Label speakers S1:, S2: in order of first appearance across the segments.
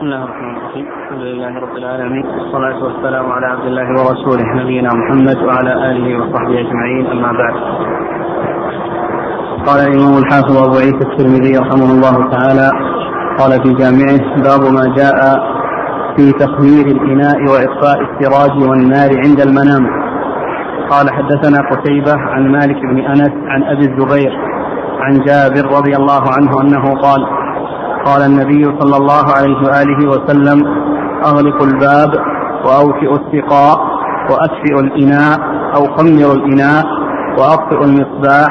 S1: بسم الله الرحمن الرحيم. الحمد لله رب العالمين. والصلاة والسلام على عبد الله ورسوله نبينا محمد وعلى آله وصحبه أجمعين. أما بعد. قال الإمام الحافظ أبو عيسى الترمذي رحمه الله تعالى قال في جامعه باب ما جاء في تخمير الإناء وإطفاء السراج والنار عند المنام. قال حدثنا قتيبة عن مالك بن أنس عن أبي الزبير عن جابر رضي الله عنه أنه قال قال النبي صلى الله عليه وآله وسلم أغلقوا الباب وأوفئوا السقاء وأكفئوا الإناء أو خمروا الإناء وأطفئوا المصباح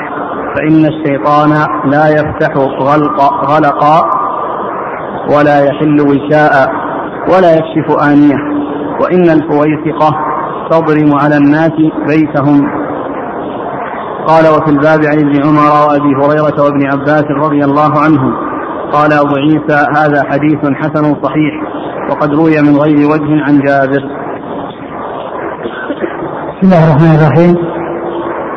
S1: فإن الشيطان لا يفتح غلق غلقا ولا يحل وشاء ولا يكشف آنية وإن الفويسقة تضرم على الناس بيتهم. قال وفي الباب عن ابن عمر وأبي هريرة وابن عباس رضي الله عنهم قال أبو عيسى هذا حديث حسن صحيح وقد روي من غير وجه عن جابر.
S2: بسم الله الرحمن الرحيم.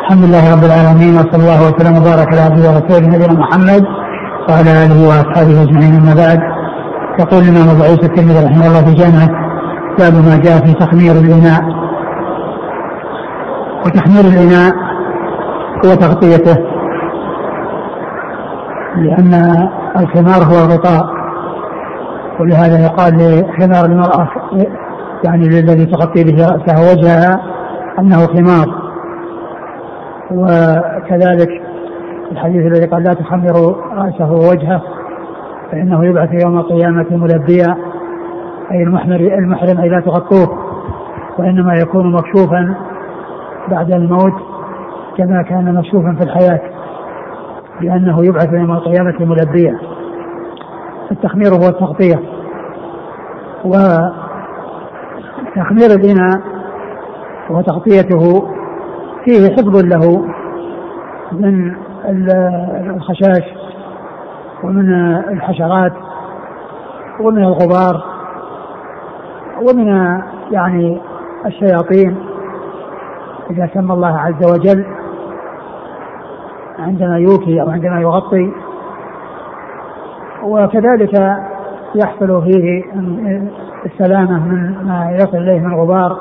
S2: الحمد لله رب العالمين وصلى الله وسلم وبارك على عبده ورسوله نبينا محمد وعلى آله وأصحابه أجمعين أما بعد. يقول الإمام أبو عيسى الترمذي رحمه الله في جامعه باب ما جاء في تخمير الإناء. وتخمير الإناء هو تغطيته لأن الخمار هو الغطاء. ولهذا يقال لخمار المرأة يعني الذي تغطي به رأسها ووجهها أنه خمار. وكذلك الحديث الذي قال لا تخمروا رأسه ووجهه فإنه يبعث يوم القيامة ملبيا أي المحمر المحرم أي لا تغطوه وإنما يكون مكشوفا بعد الموت كما كان مكشوفا في الحياة. لأنه يبعث يوم القيامة ملبيا التخمير هو التغطية. وتخمير الإناء وتغطيته فيه حفظ له من الخشاش ومن الحشرات ومن الغبار ومن يعني الشياطين. إذا سمى الله عز وجل عندما يوكي أو عندما يغطي. وكذلك يحصل فيه السلامة من ما يصل إليه من غبار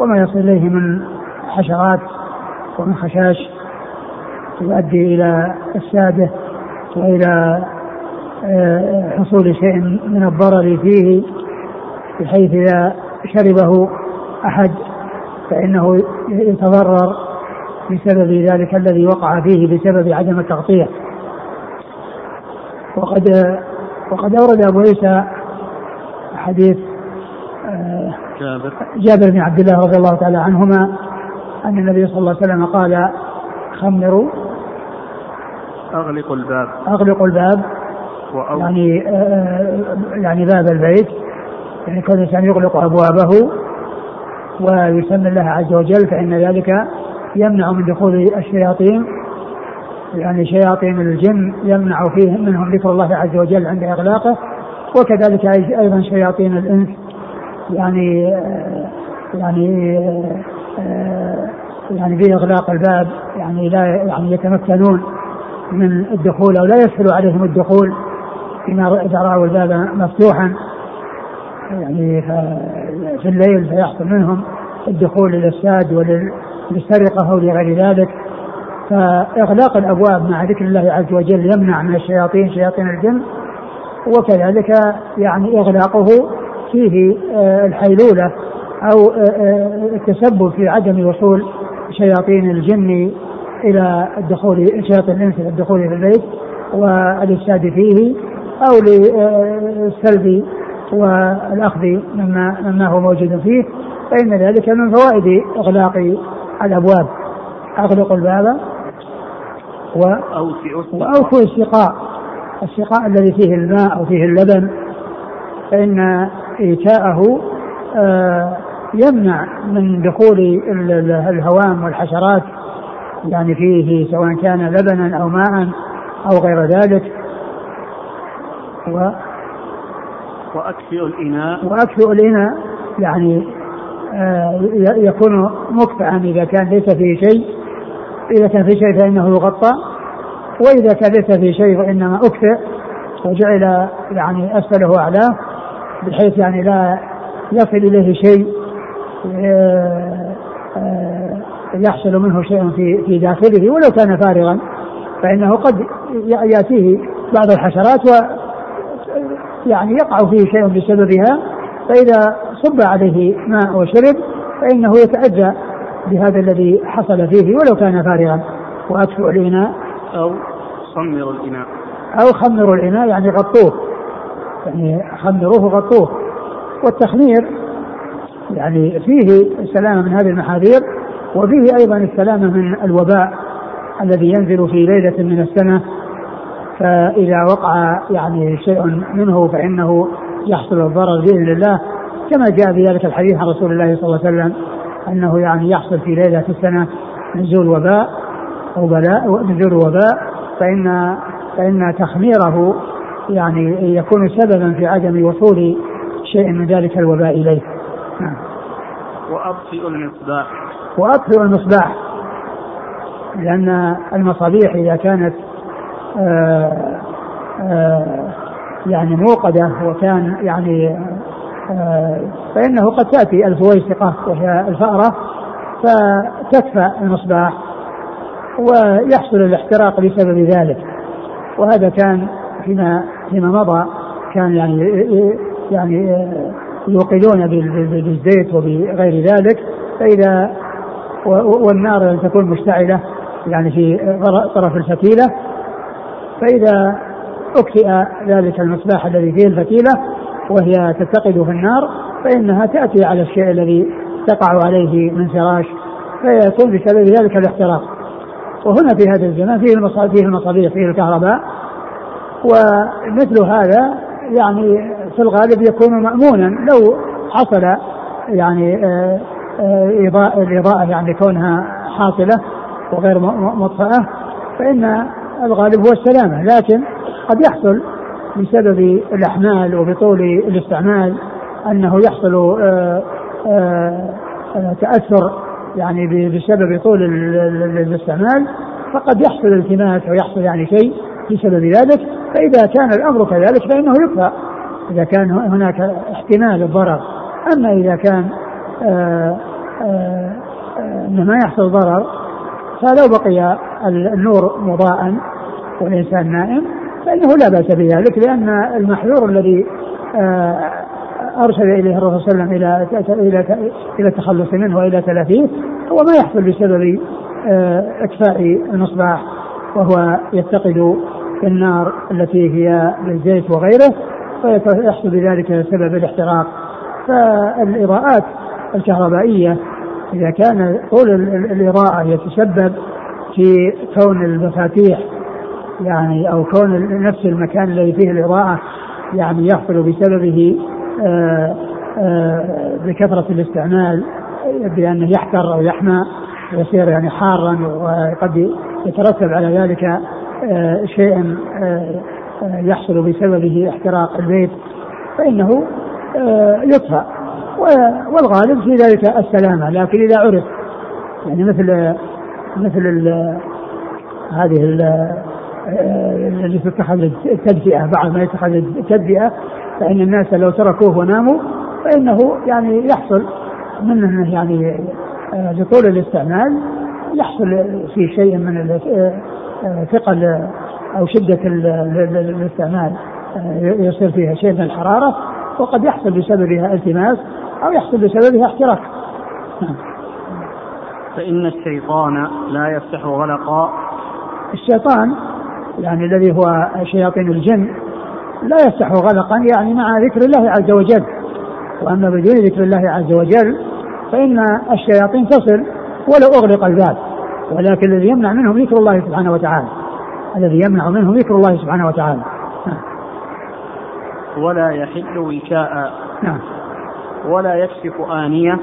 S2: وما يصل إليه من حشرات ومن خشاش تؤدي إلى السادة وإلى آه، حصول شيء من الضرر فيه بحيث إذا شربه أحد فإنه يتضرر. بسبب ذلك الذي وقع فيه بسبب عدم التغطية. وقد وقد أورد أبو عيسى حديث جابر. جابر بن عبد الله رضي الله تعالى عنهما أن النبي صلى الله عليه وسلم قال خمروا
S1: أغلقوا الباب.
S2: أغلقوا الباب وأو يعني آه يعني باب البيت يعني كل إنسان يغلق أبوابه ويسمي الله عز وجل فإن ذلك يمنع من دخول الشياطين يعني شياطين الجن يمنع فيه منهم ذكر الله عز وجل عند إغلاقه وكذلك أيضا شياطين الإنس يعني يعني يعني بإغلاق الباب يعني لا يعني يتمكنون من الدخول أو لا يسهل عليهم الدخول إذا رأوا الباب مفتوحا يعني في الليل فيحصل منهم الدخول إلى الساد وللسرقة أو لغير ذلك فإغلاق الأبواب مع ذكر الله عز وجل يمنع من الشياطين شياطين الجن وكذلك يعني إغلاقه فيه آه، الحيلولة أو آه، آه، التسبب في عدم وصول شياطين الجن إلى الدخول شياطين الإنس إلى الدخول في البيت والإفساد فيه أو للسلب والأخذ مما مما هو موجود فيه فإن ذلك من فوائد إغلاق الأبواب. اغلق الباب و واوفوا السقاء السقاء الذي فيه الماء أو فيه اللبن. فإن إيتاءه آه يمنع من دخول الهوام والحشرات. يعني فيه سواء كان لبنا أو ماء أو غير ذلك.
S1: و وأكفئ الإناء.
S2: وأكفئ الإناء. يعني يكون مكفئا إذا كان ليس فيه شيء إذا كان فيه شيء فإنه يغطى. وإذا كان ليس فيه شيء فإنما أكفئ. وجعل يعني أسفله أعلاه بحيث يعني لا يصل إليه شيء يحصل منه شيء في في داخله. ولو كان فارغا فإنه قد يأتيه بعض الحشرات و يعني يقع فيه شيء بسببها فإذا صب عليه ماء وشرب فإنه يتأذى بهذا الذي حصل فيه ولو كان فارغا. وأكفئ الإناء
S1: أو خمروا الإناء.
S2: أو خمروا الإناء يعني غطوه. يعني خمروه غطوه والتخمير يعني فيه السلامة من هذه المحاذير وفيه أيضا السلامة من الوباء الذي ينزل في ليلة من السنة. فإذا وقع يعني شيء منه فإنه يحصل الضرر بإذن الله. كما جاء في ذلك الحديث عن رسول الله صلى الله عليه وسلم أنه يعني يحصل في ليلة السنة نزول وباء أو بلاء نزول وباء فإن فإن تخميره يعني يكون سببا في عدم وصول شيء من ذلك الوباء إليه. نعم.
S1: وأطفئ المصباح.
S2: وأطفئ المصباح. لأن المصابيح إذا كانت آآ آآ يعني موقدة وكان يعني فإنه قد تأتي الفويسقة وهي الفأرة فتكفى المصباح ويحصل الاحتراق بسبب ذلك. وهذا كان فيما فيما مضى كان يعني يعني يوقدون بالزيت وبغير ذلك. فإذا والنار لم تكون مشتعلة يعني في طرف الفتيلة. فإذا أكفئ ذلك المصباح الذي فيه الفتيلة وهي تتقد في النار فإنها تأتي على الشيء الذي تقع عليه من فراش فيكون بسبب ذلك الاحتراق. وهنا في هذا الزمان فيه المصابيح فيه المصابيح فيه الكهرباء ومثل هذا يعني في الغالب يكون مأمونا لو حصل يعني آه، آه، إضاءة الإضاءة يعني كونها حاصلة وغير مطفأة فإن الغالب هو السلامة. لكن قد يحصل بسبب الأحمال وبطول الاستعمال أنه يحصل آه، تأثر يعني بسبب طول الاستعمال فقد يحصل التماس أو يحصل يعني شيء بسبب ذلك. فإذا كان الأمر كذلك فإنه يكفى. إذا كان هناك احتمال الضرر. أما إذا كان آآ ان ما يحصل ضرر فلو بقي النور مضاء والإنسان نائم فإنه لا بأس بذلك لأن المحذور الذي ارشد إليه الرسول صلى الله عليه وسلم إلى إلى إلى التخلص منه وإلى تلافيه هو ما يحصل بسبب آه، اكفاء المصباح وهو يتقد في النار التي هي بالزيت وغيره فيحصل بذلك سبب الاحتراق. فالإضاءات الكهربائية إذا كان طول الإضاءة يتسبب في كون المفاتيح يعني أو كون نفس المكان الذي فيه الإضاءة يعني يحصل بسببه آه، آه، بكثرة الاستعمال بأنه يحتر أو يحمى ويصير يعني حارا وقد يترتب على ذلك آه، شيء يحصل بسببه احتراق البيت فإنه يطفى والغالب في ذلك السلامة لكن إذا عرف يعني مثل مثل هذه اللي تتخذ التدفئة بعض ما يتخذ التدفئة فإن الناس لو تركوه وناموا فإنه يعني يحصل منه يعني آه، لطول الاستعمال يحصل في شيء من آه، آه، ثقل أو شدة الاستعمال يصير فيها شيء من الحرارة وقد يحصل بسببها التماس أو يحصل بسببها احتراق
S1: نعم. فإن الشيطان لا يفتح غلقا
S2: الشيطان يعني الذي هو شياطين الجن لا يفتح غلقا يعني مع ذكر الله عز وجل. وأما بدون ذكر الله عز وجل فإن الشياطين تصل ولو أغلق الباب. ولكن الذي يمنع منهم ذكر الله سبحانه وتعالى. الذي يمنع منهم ذكر الله سبحانه وتعالى. نعم.
S1: ولا يحل وكاء نعم. ولا يكشف آنية.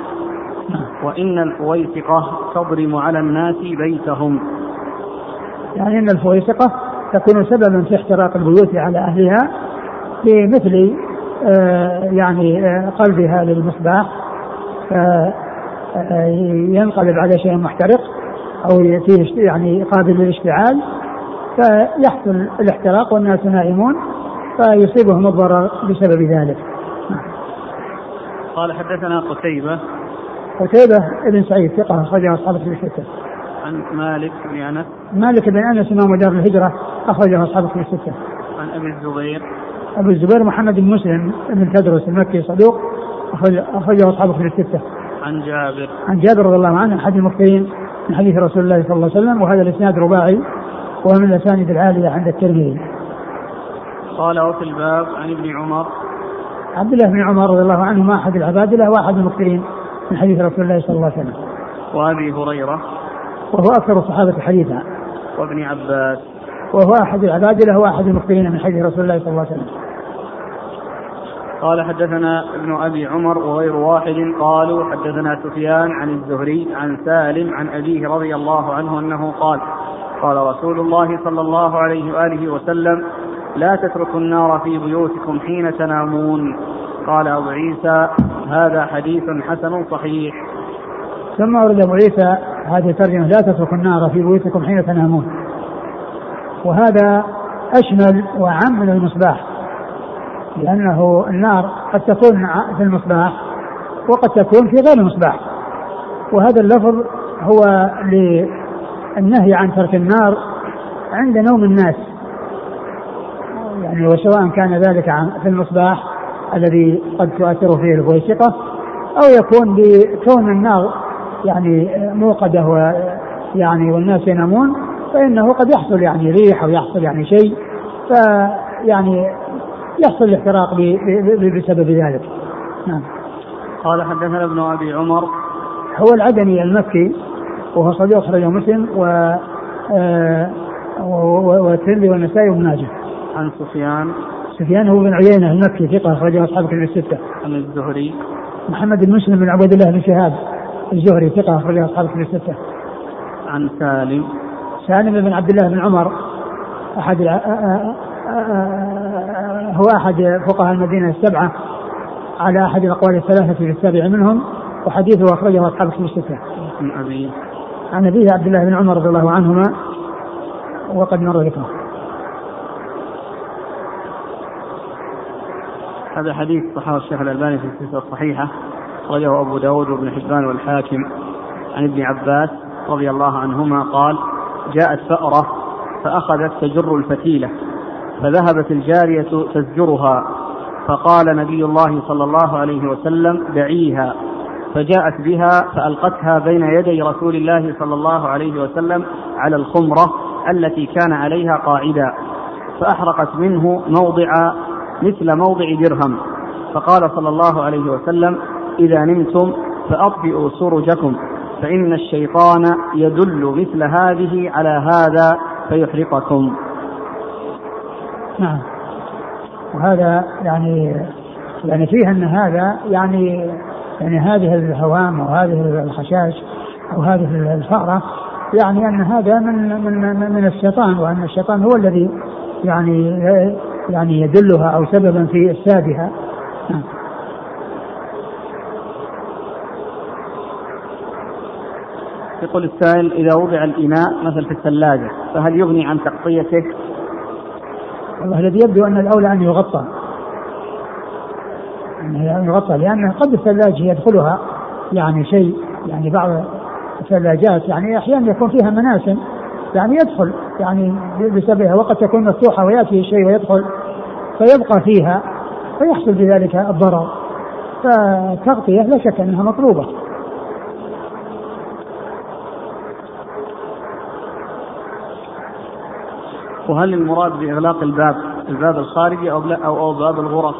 S1: نعم. وإن الفويسقة تضرم على الناس بيتهم.
S2: يعني إن الفويسقة تكون سببا في احتراق البيوت على أهلها بمثل آه، يعني آه، قلبها للمصباح ينقلب على شيء محترق أو فيه يعني قابل للاشتعال فيحصل الاحتراق والناس نائمون فيصيبهم الضرر بسبب ذلك
S1: قال حدثنا قتيبة
S2: قتيبة بن سعيد ثقة أخرجه أصحاب في الستة.
S1: عن مالك بن أنس
S2: مالك بن أنس إمام دار الهجرة أخرجه أصحاب في الستة.
S1: عن أبي الزبير
S2: أبو الزبير محمد بن مسلم بن تدرس المكي صدوق أخرجه أصحابه في الستة.
S1: عن جابر
S2: عن جابر رضي الله عنه أحد المكثرين من حديث رسول الله صلى الله عليه وسلم وهذا الإسناد رباعي وهو من الأسانيد العالية عند الترمذي.
S1: قال وفي الباب عن ابن عمر
S2: عبد الله بن عمر رضي الله عنهما أحد العبادلة وأحد المكثرين من حديث رسول الله صلى الله عليه وسلم.
S1: وأبي هريرة
S2: وهو أكثر الصحابة حديثا.
S1: وابن عباس
S2: وهو أحد العبادلة وأحد المكثرين من حديث رسول الله صلى الله عليه وسلم.
S1: قال حدثنا ابن أبي عمر وغير واحد قالوا حدثنا سفيان عن الزهري عن سالم عن أبيه رضي الله عنه أنه قال قال رسول الله صلى الله عليه وآله وسلم لا تتركوا النار في بيوتكم حين تنامون قال أبو عيسى هذا حديث حسن صحيح
S2: ثم ورد أبو عيسى هذه الترجمة لا تتركوا النار في بيوتكم حين تنامون. وهذا أشمل وعم من المصباح لأنه النار قد تكون في المصباح وقد تكون في غير المصباح. وهذا اللفظ هو للنهي عن ترك النار عند نوم الناس. يعني وسواء كان ذلك في المصباح الذي قد تؤثر فيه البويسقة أو يكون بكون النار يعني موقدة ويعني والناس ينامون فإنه قد يحصل يعني ريح أو يحصل يعني شيء فيعني يحصل الاحتراق بسبب ذلك. نعم.
S1: قال حدثنا ابن أبي عمر.
S2: هو العدني المكي وهو صديق أخرجه مسلم و آه، والترمذي والنسائي وابن ماجه.
S1: عن سفيان.
S2: سفيان هو بن عيينة المكي ثقة أخرجه أصحاب كتب الستة.
S1: عن الزهري.
S2: محمد بن مسلم بن عبد الله بن شهاب. الزهري ثقة اخرجه أصحاب كتب الستة.
S1: عن سالم
S2: سالم بن عبد الله بن عمر أحد هو أحد فقهاء المدينة السبعة على أحد الأقوال الثلاثة في السابع منهم وحديثه أخرجه أصحاب الكتب الستة.
S1: عن أبيه
S2: عن أبيه عبد الله بن عمر رضي الله عنهما وقد مر ذكره.
S1: هذا حديث صححه الشيخ الألباني في السلسلة الصحيحة أخرجه أبو داود وابن حبان والحاكم عن ابن عباس رضي الله عنهما قال جاءت فأرة فأخذت تجر الفتيلة فذهبت الجارية تزجرها فقال نبي الله صلى الله عليه وسلم دعيها. فجاءت بها فألقتها بين يدي رسول الله صلى الله عليه وسلم على الخمرة التي كان عليها قاعدا فأحرقت منه موضع مثل موضع درهم فقال صلى الله عليه وسلم إذا نمتم فأطفئوا سرجكم فإن الشيطان يدل مثل هذه على هذا فيحرقكم.
S2: نعم. وهذا يعني يعني فيه أن هذا يعني يعني هذه الهوام أو هذه الخشاش أو هذه الفأرة يعني أن هذا من من من الشيطان وأن الشيطان هو الذي يعني يعني يدلها أو سببا في إفسادها. نعم.
S1: يقول السائل إذا وضع الإناء مثل في الثلاجة فهل يغني عن تغطيته؟
S2: والله الذي يبدو أن الأولى أن يغطى. أن يغطى لأن قد الثلاجة يدخلها يعني شيء يعني بعض الثلاجات يعني أحيانا يكون فيها مناسم يعني يدخل يعني بسببها وقد تكون مفتوحة ويأتي الشيء ويدخل فيبقى فيها فيحصل بذلك الضرر. فتغطية لا شك أنها مطلوبة.
S1: وهل المراد بإغلاق الباب الباب الخارجي أو أو, أو باب الغرف؟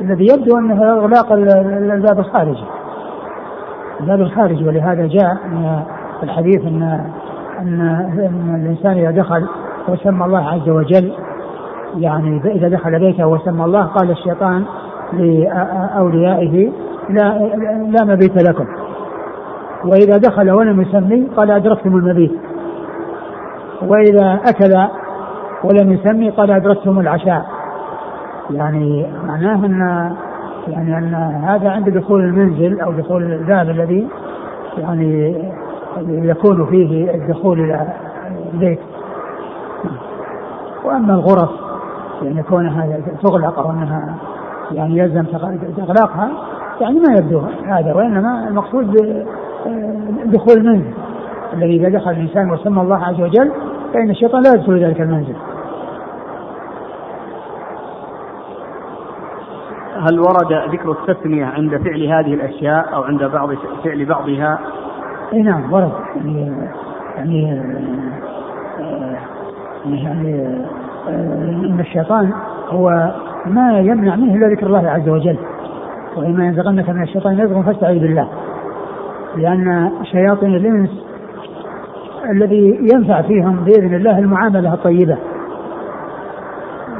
S2: الذي يبدو أنه إغلاق الباب الخارجي. الباب الخارجي ولهذا جاء أن الحديث أن أن, أن الإنسان إذا دخل وسمى الله عز وجل يعني إذا دخل بيته وسمى الله قال الشيطان لأوليائه لا لا مبيت لكم. وإذا دخل ولم يسمي قال أدركتم المبيت. وإذا أكل ولم يسمي قال أدركتم العشاء. يعني معناه أن يعني أن هذا عند دخول المنزل أو دخول الباب الذي يعني يكون فيه الدخول إلى البيت. وأما الغرف يعني كونها تغلق أو أنها يعني يلزم اغلاقها يعني ما يبدو هذا وإنما المقصود آه، دخول المنزل الذي إذا دخل الإنسان وسمى الله عز وجل فإن الشيطان لا يدخل ذلك المنزل.
S1: هل ورد ذكر التسمية عند فعل هذه الأشياء أو عند بعض فعل بعضها؟
S2: إي نعم ورد يعني يعني يعني إن الشيطان هو ما يمنع منه إلا ذكر الله عز وجل وإما ينزغنك من الشيطان نزغ فاستعذ بالله لأن شياطين الإنس الذي ينفع فيهم بإذن الله المعاملة الطيبة.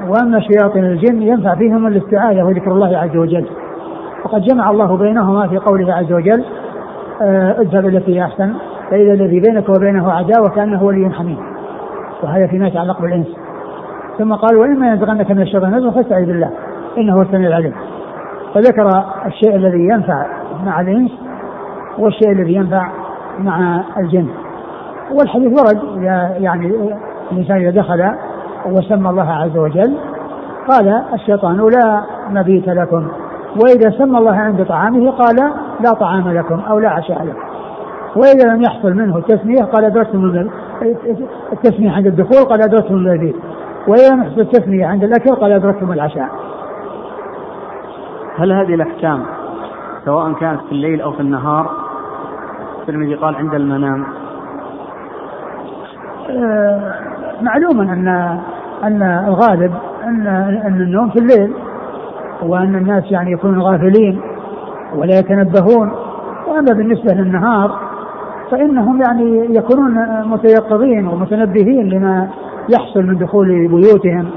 S2: وأما شياطين الجن ينفع فيهم الاستعاذة وذكر الله عز وجل. وقد جمع الله بينهما في قوله عز وجل آه، اذهب التي أحسن فإذا الذي بينك وبينه عداوة كأنه ولي حميد وهذا فيما يتعلق بالإنس. ثم قال وإما ينزغنك من الشيطان نزغ فاستعذ بالله إنه هو السميع العليم. فذكر الشيء الذي ينفع مع الإنس والشيء الذي ينفع مع الجن. والحديث ورد يعني الإنسان إذا دخل وسمى الله عز وجل قال الشيطان لا مبيت لكم وإذا سمى الله عند طعامه قال لا طعام لكم أو لا عشاء لكم وإذا لم يحصل منه التسمية قال أدركتم التسمية عند الدخول قال أدركتم المبيت وإذا لم يحصل التسمية عند الأكل قال أدركتم العشاء.
S1: هل هذه الأحكام سواء كانت في الليل أو في النهار؟ الترمذي قال عند المنام.
S2: معلوم أن أن الغالب أن أن النوم في الليل وأن الناس يعني يكونون غافلين ولا يتنبهون. وأما بالنسبة للنهار فإنهم يعني يكونون متيقظين ومتنبهين لما يحصل من دخول بيوتهم.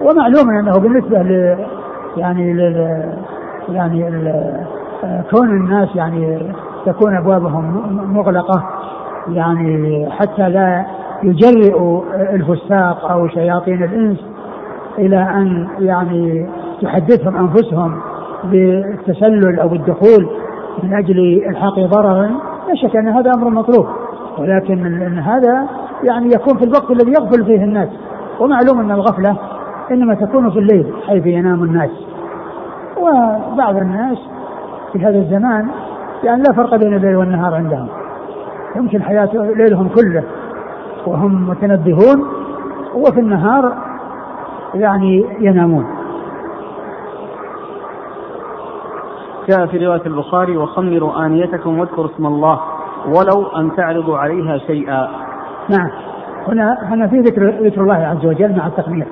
S2: ومعلوم أنه بالنسبة يعني لل يعني كون الناس يعني تكون أبوابهم مغلقة يعني حتى لا يجرئوا الفساق أو شياطين الإنس إلى أن يعني تحدثهم أنفسهم بالتسلل أو الدخول من أجل الحاق ضرر لا شك أن هذا أمر مطلوب. ولكن إن هذا يعني يكون في الوقت الذي يغفل فيه الناس. ومعلوم أن الغفلة إنما تكون في الليل حيث ينام الناس. وبعض الناس في هذا الزمان يعني لا فرق بين الليل والنهار عندهم. يمكن حياة ليلهم كله وهم متنبهون وفي النهار يعني ينامون.
S1: جاء في رواية البخاري وخمروا آنيتكم واذكروا اسم الله ولو أن تعرضوا عليها شيئا.
S2: نعم. هنا هنا في ذكر ذكر الله عز وجل مع التخمير.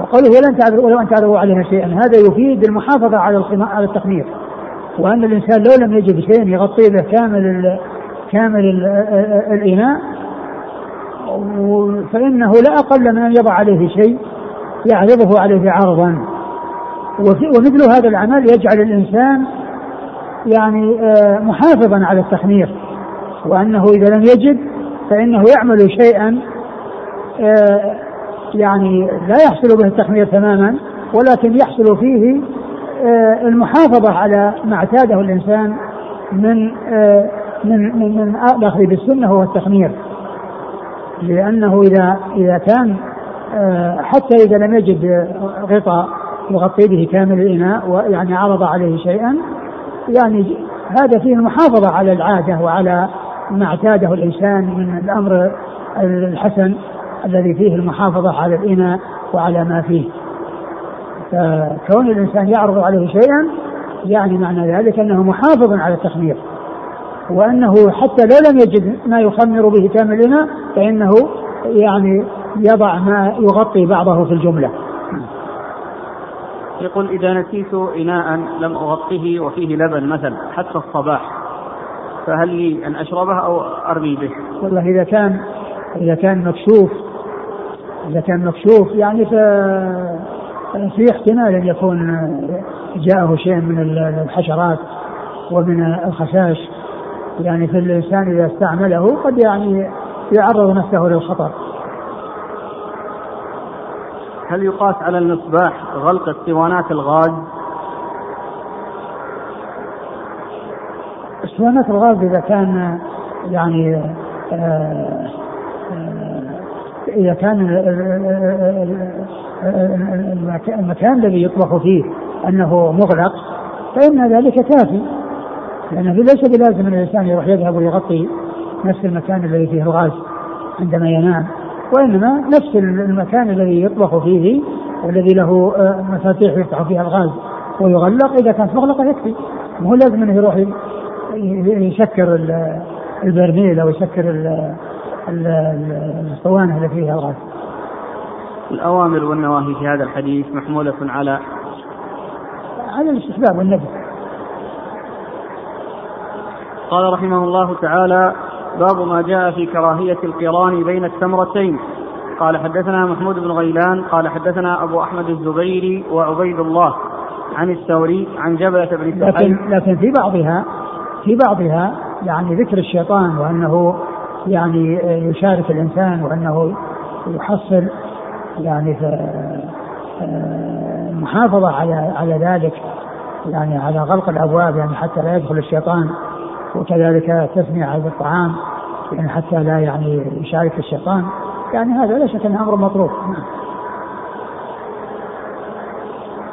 S2: وقوله ولن تعذروا ولو أن تعذروا عليها شيئا. هذا يفيد المحافظة على على التخمير. وأن الإنسان لو لم يجد شيء يغطي به كامل ال كامل ال الاناء فإنه لا أقل من أن يضع عليه شيء يعرضه عليه عرضا. ومثل هذا العمل يجعل الإنسان يعني آه، محافظا على التخمير وأنه إذا لم يجد فإنه يعمل شيئا آه، يعني لا يحصل به التخمير تماما ولكن يحصل فيه آه، المحافظة على ما اعتاده الإنسان من من, من الأخذ بالسنة هو التخمير لأنه إذا إذا كان آه، حتى إذا لم يجد غطاء يغطي به كامل الإناء ويعني عرض عليه شيئا يعني هذا فيه المحافظة على العادة وعلى ما اعتاده الإنسان من الأمر الحسن الذي فيه المحافظة على الإناء وعلى ما فيه. فكون الإنسان يعرض عليه شيئا يعني معنى ذلك أنه محافظ على التخمير. وأنه حتى لو لم يجد ما يخمر به كامل الإناء فإنه يعني يضع ما يغطي بعضه في الجملة
S1: يقول إذا نسيت إناء لم أغطيه وفيه لبن مثلا حتى الصباح فهل لي أن أشربه أو أرمي به؟
S2: والله إذا كان إذا كان مكشوف إذا كان مكشوف يعني في احتمال أن يكون جاءه شيء من الحشرات ومن الخشاش يعني في الإنسان إذا استعمله قد يعني يعرض نفسه للخطر
S1: هل يقاس على المصباح غلق اسطوانات الغاز؟
S2: اسطوانات الغاز إذا كان يعني آه، آه، إذا كان المكان الذي يطبخ فيه أنه مغلق فإن ذلك كافي لأنه ليس بلازم أن الإنسان يروح يذهب ويغطي نفس المكان الذي فيه الغاز عندما ينام وإنما نفس المكان الذي يطبخ فيه والذي له آه، مفاتيح يفتح فيها الغاز ويغلق. إذا كانت مغلقة يكفي. مو لازم أنه يروح يسكر البرميل أو يسكر الصوانع اللي فيها الغاز.
S1: الأوامر والنواهي في هذا الحديث محمولة على
S2: على الاستحباب والنبي
S1: قال رحمه الله تعالى باب ما جاء في كراهية القران بين التمرتين. قال حدثنا محمود بن غيلان قال حدثنا أبو أحمد الزبيري وعبيد الله عن الثوري عن جبلة بن
S2: لكن, لكن في بعضها في بعضها يعني ذكر الشيطان وأنه يعني يشارك الإنسان وأنه يحصل يعني المحافظة على على ذلك يعني على غلق الأبواب يعني حتى لا يدخل الشيطان. وكذلك تسمية على الطعام يعني حتى لا يعني يشارك الشيطان يعني هذا لا شك أنه أمر نعم.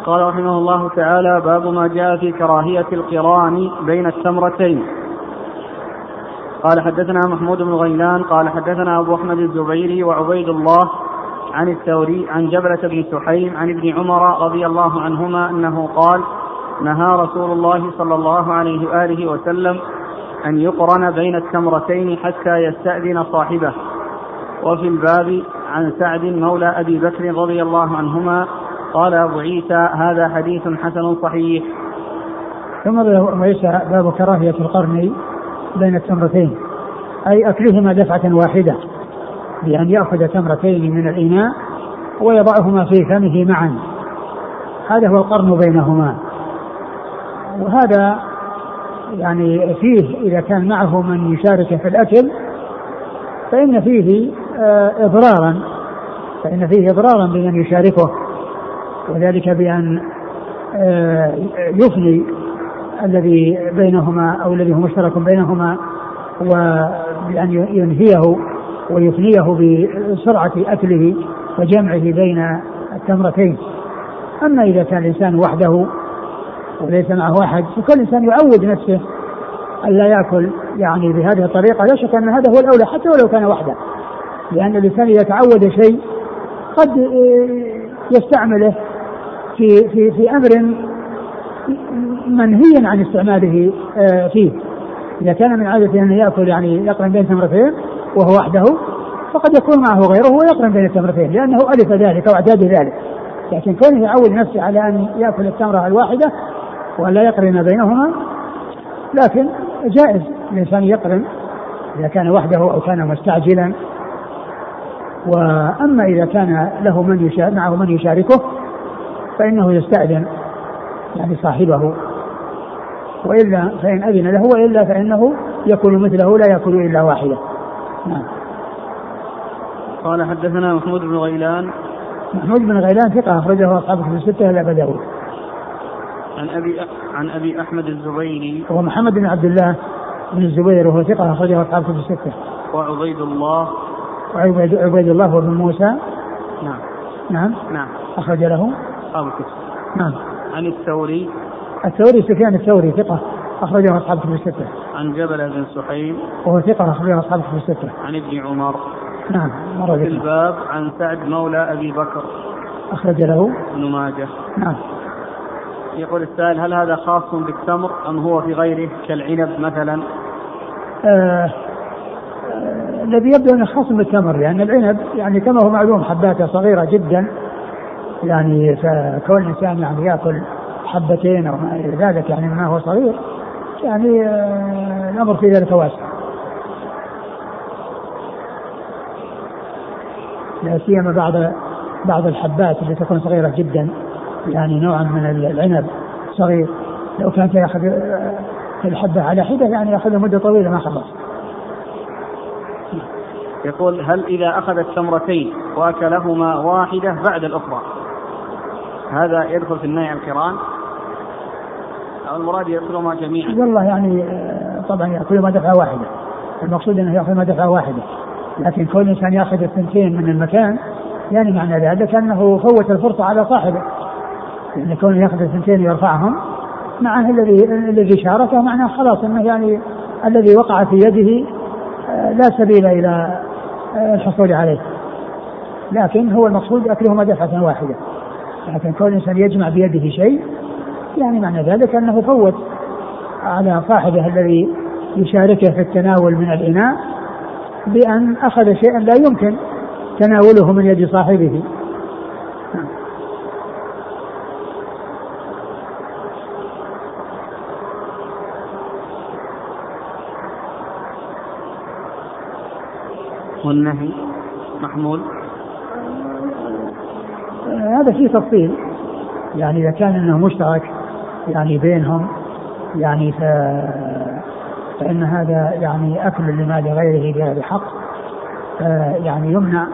S1: قال رحمه الله تعالى باب ما جاء في كراهية القران بين التمرتين قال حدثنا محمود بن غيلان قال حدثنا أبو أحمد الزبيري وعبيد الله عن الثوري عن جبلة بن سحيم عن ابن عمر رضي الله عنهما أنه قال نهى رسول الله صلى الله عليه وآله وسلم أن يقرن بين التمرتين حتى يستأذن صاحبه. وفي الباب عن سعد مولى أبي بكر رضي الله عنهما قال أبو عيسى هذا حديث حسن صحيح.
S2: ثم أبو عيسى باب كراهية القرن بين التمرتين أي أكلهما دفعة واحدة بأن يأخذ تمرتين من الإناء ويضعهما في فمه معا. هذا هو القرن بينهما. وهذا يعني فيه إذا كان معه من يشارك في الأكل فإن فيه آه، إضرارا فإن فيه إضرارا بمن يشاركه وذلك بأن آه، يفني الذي بينهما أو الذي هو مشترك بينهما وبأن ينهيه ويفنيه بسرعة أكله وجمعه بين التمرتين. أما إذا كان الإنسان وحده وليس معه أحد. فكل إنسان يعود نفسه ألا يأكل يعني بهذه الطريقة. لا شك أن هذا هو الأولى حتى ولو كان وحده. لأن الإنسان إذا تعود شيء قد يستعمله في في في أمر منهي عن استعماله آه، فيه. إذا كان من عادته أنه يأكل يعني يقرن بين تمرتين وهو وحده فقد يكون معه غيره ويقرن بين التمرتين لأنه ألف ذلك واعتاد ذلك. لكن كونه يعود نفسه على أن يأكل التمرة الواحدة ولا يقرن بينهما لكن جائز الإنسان يقرن إذا كان وحده أو كان مستعجلا. وأما إذا كان له من يشارك معه من يشاركه فإنه يستأذن يعني صاحبه. وإلا فإن أذن له وإلا فإنه يكون مثله لا يكون إلا واحدة. نعم.
S1: قال حدثنا محمود بن غيلان.
S2: محمود بن غيلان ثقة أخرجه أصحاب في الستة إلا أبا داود.
S1: عن أبي عن أبي أحمد الزبيري.
S2: هو محمد بن عبد الله بن الزبير وهو ثقة أخرجه أصحاب في الستة.
S1: وعبيد الله.
S2: وعبيد عبيد الله وابن موسى.
S1: نعم.
S2: نعم.
S1: نعم.
S2: أخرج له.
S1: أصحاب الكتب.
S2: نعم.
S1: عن الثوري.
S2: الثوري سفيان الثوري ثقة أخرجه أصحاب في الستة.
S1: عن جبل بن سحيم.
S2: وهو ثقة أخرجه أصحاب في الستة.
S1: عن ابن عمر.
S2: نعم.
S1: مر في الباب عن سعد مولى أبي بكر.
S2: أخرج له.
S1: ابن ماجه.
S2: نعم.
S1: يقول السائل هل هذا خاص بالتمر أم هو في غيره كالعنب مثلا؟
S2: آه آه الذي يبدو أنه خاص بالتمر لأن العنب يعني كما هو معلوم حباته صغيرة جدا يعني فكون الإنسان يعني يأكل حبتين أو ما إلى ذلك يعني ما هو صغير يعني آه الأمر في ذلك واسع. لا سيما بعض بعض الحبات اللي تكون صغيرة جدا يعني نوعا من العنب صغير لو كان ياخذ الحبة على حدة يعني يأخذ مدة طويلة ما خلص.
S1: يقول هل إذا أخذ التمرتين وأكلهما واحدة بعد الأخرى هذا يدخل في النهي عن القران؟ أو المراد يأكلهما جميعا؟
S2: والله يعني آه، طبعا يأكلهما دفعة واحدة المقصود أنه يأكلهما دفعة واحدة لكن كل إنسان يأخذ الثنتين من المكان يعني معنى ذلك أنه فوت الفرصة على صاحبه يعني كونه يأخذ الثنتين ويرفعهم معناه الذي الذي شاركه معناه خلاص إنه يعني الذي وقع في يده آه، لا سبيل إلى آه، الحصول عليه. لكن هو المقصود أكلهما دفعة واحدة. لكن كون الإنسان يجمع بيده شيء يعني معنى ذلك أنه فوت على صاحبه الذي يشاركه في التناول من الإناء بأن أخذ شيئا لا يمكن تناوله من يد صاحبه.
S1: والنهي محمول؟
S2: هذا فيه تفصيل. يعني إذا كان أنه مشترك يعني بينهم يعني ف... فإن هذا يعني أكل لمال غيره بغير حق يعني يمنع.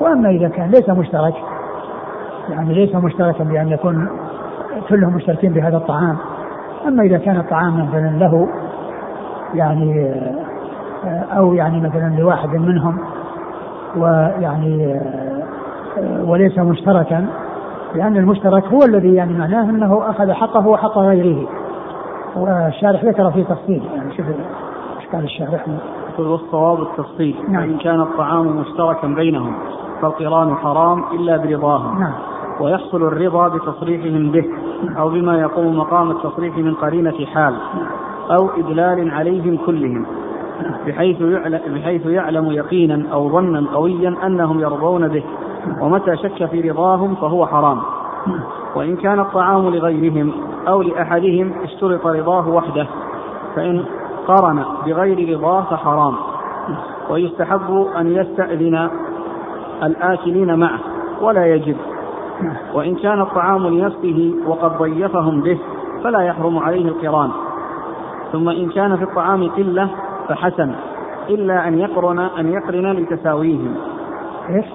S2: وأما إذا كان ليس مشترك يعني ليس مشتركا بأن يكون كلهم مشتركين بهذا الطعام. أما إذا كان الطعام مثلا له يعني أو يعني مثلا لواحد منهم ويعني وليس مشتركا لأن المشترك هو الذي يعني معناه أنه أخذ حقه وحق غيره والشارح ذكر في تفصيل يعني شوف إشكال الشارح
S1: يقول والصواب التفصيل نعم. فإن كان الطعام مشتركا بينهم فالقران حرام إلا برضاهم نعم. ويحصل الرضا بتصريحهم به أو بما يقوم مقام التصريح من قرينة حال أو إدلال عليهم كلهم بحيث يعلم, بحيث يعلم يقينا أو ظنا قويا أنهم يرضون به. ومتى شك في رضاهم فهو حرام. وإن كان الطعام لغيرهم أو لأحدهم اشترط رضاه وحده فإن قرن بغير رضاه فحرام. ويستحب أن يستأذن الآكلين معه ولا يجب. وإن كان الطعام لنفسه وقد ضيفهم به فلا يحرم عليه القران. ثم إن كان في الطعام قلة فحسن إلا أن يقرن أن يقرن لتساويهم.
S2: إيش؟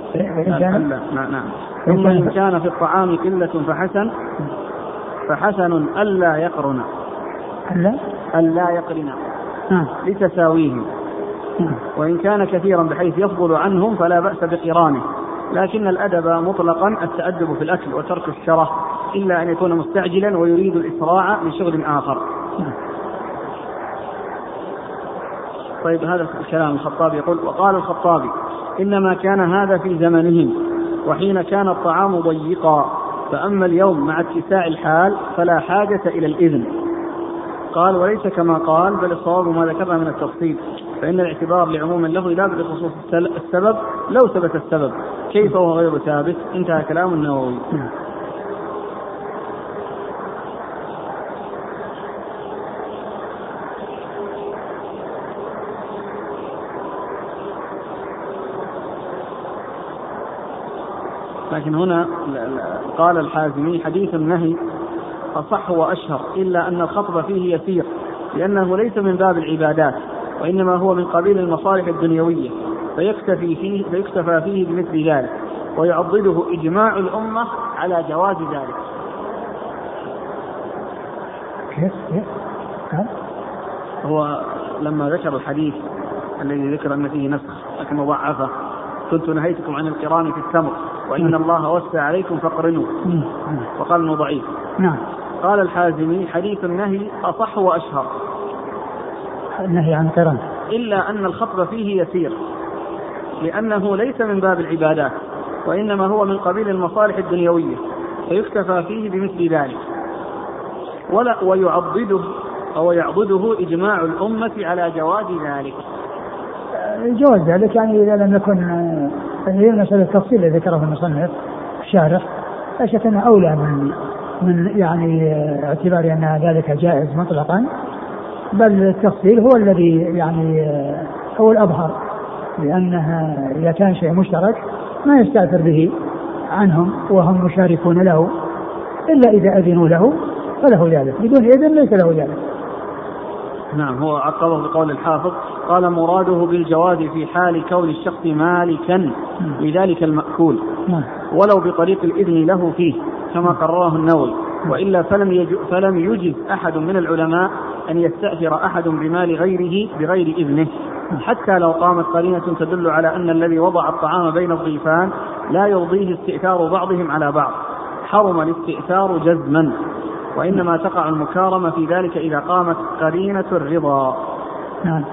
S1: نعم نعم. ثم إن كان في الطعام قلة فحسن فحسن ألا يقرن.
S2: ألا؟
S1: ألا يقرن. نعم. لتساويهم. نعم. وإن كان كثيرا بحيث يفضل عنهم فلا بأس بقرانه. لكن الأدب مطلقا التأدب في الأكل وترك الشره إلا أن يكون مستعجلا ويريد الإسراع لشغل آخر. نعم. طيب هذا الكلام الخطابي يقول وقال الخطابي إنما كان هذا في زمنهم وحين كان الطعام ضيقا فأما اليوم مع اتساع الحال فلا حاجة إلى الإذن. قال وليس كما قال بل الصواب ما ذكرنا من التفصيل فإن الاعتبار لعموم اللفظ لا بخصوص السبب لو ثبت السبب كيف وهو غير ثابت؟ انتهى كلام النووي. لكن هنا قال الحازمي حديث النهي أصح وأشهر إلا أن الخطب فيه يسير لأنه ليس من باب العبادات وإنما هو من قبيل المصالح الدنيوية فيكتفي فيه فيكتفى فيه بمثل ذلك ويعضده إجماع الأمة على جواز ذلك.
S2: كيف؟ كيف؟
S1: هو لما ذكر الحديث الذي ذكر أن فيه نسخ لكن مضاعفة كنت نهيتكم عن القران في التمر وإن. الله وسع عليكم فاقرنوا وقال إنه ضعيف.
S2: نعم.
S1: قال الحازمي حديث النهي أصح وأشهر.
S2: النهي عن القران
S1: إلا أن الخطب فيه يسير لأنه ليس من باب العبادات وإنما هو من قبيل المصالح الدنيوية فيكتفى فيه بمثل ذلك. ولا ويعضده أو يعضده إجماع الأمة على جواز ذلك.
S2: جواز ذلك يعني إذا لم يكن هي مسألة التفصيل الذي ذكره المصنف الشارح لا شك أنه أولى من من يعني اعتبار أن ذلك جائز مطلقا. بل التفصيل هو الذي يعني هو الأظهر لأنها إذا كان شيء مشترك ما يستأثر به عنهم وهم مشاركون له إلا إذا أذنوا له فله ذلك. بدون إذن ليس له ذلك.
S1: نعم هو عقبه بقول الحافظ قال مراده بالجواز في حال كون الشخص مالكا لذلك المأكول. نعم. ولو بطريق الإذن له فيه كما قرره النووي. وإلا فلم فلم يجز أحد من العلماء أن يستأثر أحد بمال غيره بغير إذنه. حتى لو قامت قرينة تدل على أن الذي وضع الطعام بين الضيفان لا يرضيه استئثار بعضهم على بعض. حرم الاستئثار جزما. وإنما تقع المكارمة في ذلك إذا قامت قرينة الرضا. نعم.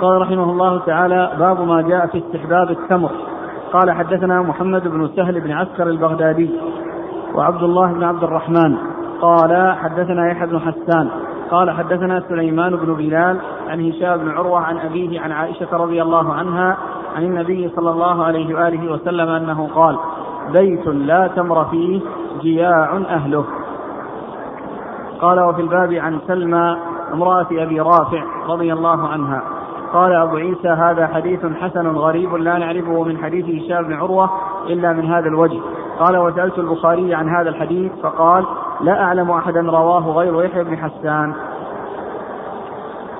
S1: قال رحمه الله تعالى باب ما جاء في استحباب التمر. قال حدثنا محمد بن سهل بن عسكر البغدادي وعبد الله بن عبد الرحمن. قال حدثنا يحيى بن حسان. قال حدثنا سليمان بن بلال عن هشام بن عروة عن أبيه عن عائشة رضي الله عنها عن النبي صلى الله عليه وآله وسلم أنه قال بيت لا تمر فيه جياع أهله. قال وفي الباب عن سلمى امرأة أبي رافع رضي الله عنها. قال أبو عيسى هذا حديث حسن غريب لا نعرفه من حديث هشام بن عروة إلا من هذا الوجه. قال وسألت البخاري عن هذا الحديث فقال لا أعلم أحدا رواه غير يحيى بن حسان.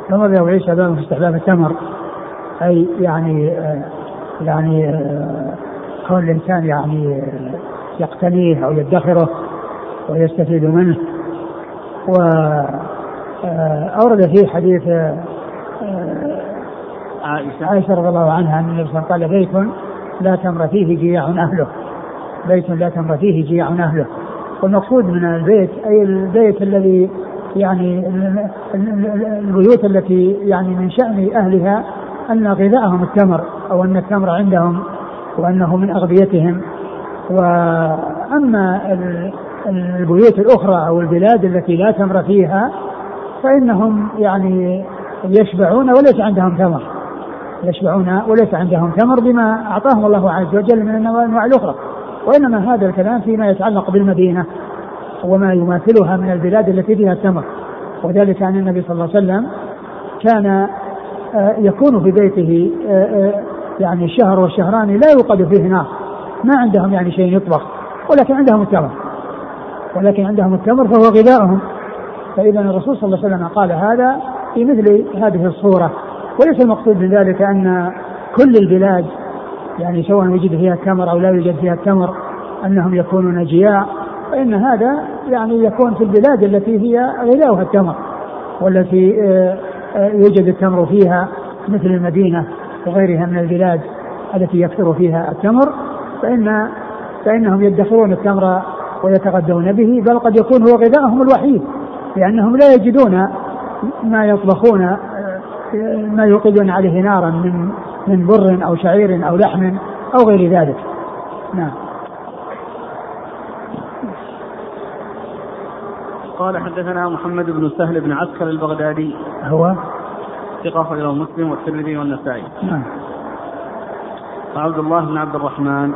S2: ثم أبو عيسى في استحباب التمر. أي يعني يعني كون الإنسان يعني يقتنيه أو يدخره ويستفيد منه. وأورد فيه حديث عائشة. عائشة رضي الله عنها أن النبي صلى الله عليه وسلم قال بيت لا تمر فيه جياع أهله. بيت لا تمر فيه جياع أهله. والمقصود من البيت أي البيت الذي يعني البيوت التي يعني من شأن أهلها أن غذاءهم التمر أو أن التمر عندهم وأنه من أغذيتهم. وأما البيوت الأخرى أو البلاد التي لا تمر فيها فإنهم يعني يشبعون وليس عندهم تمر. يشبعون وليس عندهم تمر بما أعطاهم الله عز وجل من الأنواع الأخرى. وإنما هذا الكلام فيما يتعلق بالمدينة وما يماثلها من البلاد التي فيها التمر. وذلك أن النبي صلى الله عليه وسلم كان يكون في بيته آه، آه، يعني الشهر والشهران لا يوقد فيه نار ما عندهم يعني شيء يطبخ ولكن عندهم التمر. ولكن عندهم التمر فهو غذاؤهم. فإذا الرسول صلى الله عليه وسلم قال هذا في مثل هذه الصورة. وليس المقصود من ذلك أن كل البلاد يعني سواء وجد فيها التمر أو لا يوجد فيها التمر أنهم يكونون جياع فإن هذا يعني يكون في البلاد التي هي غذاؤها التمر والتي آه، آه، يوجد التمر فيها مثل المدينة وغيرها من البلاد التي يكثر فيها التمر فإن فإنهم يدخرون التمر ويتغذون به بل قد يكون هو غذاءهم الوحيد لأنهم لا يجدون ما يطبخون آه، ما يوقدون عليه نارا من من بر أو شعير أو لحم أو غير ذلك. نعم.
S1: قال حدثنا محمد بن سهل بن عسكر البغدادي.
S2: هو؟
S1: ثقة أخرجه مسلم والترمذي والنسائي.
S2: نعم.
S1: وعبد الله بن عبد الرحمن.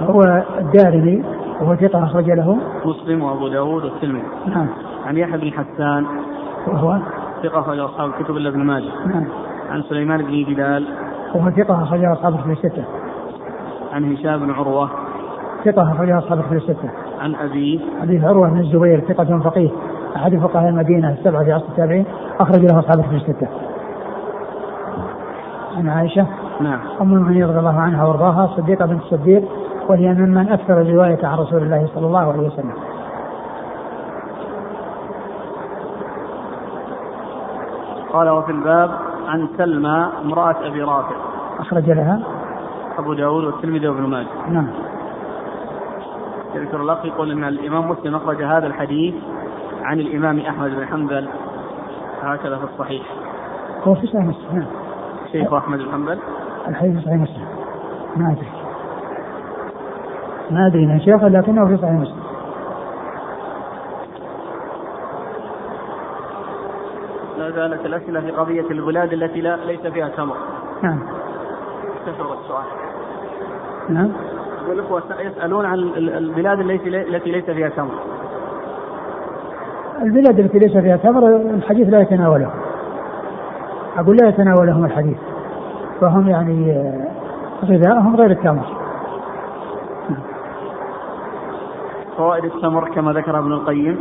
S2: هو الدارمي وهو ثقة أخرج له؟
S1: مسلم وأبو داود والترمذي.
S2: نعم.
S1: عن يحيى بن حسان.
S2: وهو؟
S1: ثقة أخرج أصحاب الكتب إلا ابن ماجه.
S2: نعم.
S1: عن سليمان بن بلال
S2: وهو ثقة أخرج أصحاب الكتب الستة
S1: عن هشام بن عروة.
S2: ثقة أخرج أصحاب الكتب الستة
S1: عن أبيه
S2: أبي عروة بن الزبير ثقة فقيه أحد فقهاء المدينة السبعة في عصر التابعين أخرج له أصحاب الكتب الستة. عن عائشة
S1: نعم.
S2: أم المؤمنين رضي الله عنها وأرضاها صديقة بنت الصديق وهي ممن أكثر الرواية عن رسول الله صلى الله عليه وسلم.
S1: قال وفي الباب عن سلمى امرأة أبي رافع.
S2: أخرج لها.
S1: أبو داود والترمذي وابن ماجه.
S2: نعم.
S1: يذكر الأخ يقول أن الإمام مسلم أخرج هذا الحديث عن الإمام أحمد بن حنبل. هكذا في الصحيح.
S2: هو في صحيح مسلم نعم.
S1: شيخ أحمد بن حنبل.
S2: الحديث في صحيح مسلم. ما أدري. ما أدري من شيخ لكنه في صحيح مسلم.
S1: لا زالت الأسئلة في قضية البلاد التي لا ليس فيها تمر.
S2: نعم.
S1: كثر السؤال.
S2: نعم.
S1: يقول الأخوة يسألون عن البلاد التي ليس فيها تمر.
S2: البلاد التي ليس فيها تمر الحديث لا يتناوله. أقول لا يتناولهم الحديث. فهم يعني آه، غذاءهم غير التمر.
S1: فوائد التمر كما ذكر ابن القيم.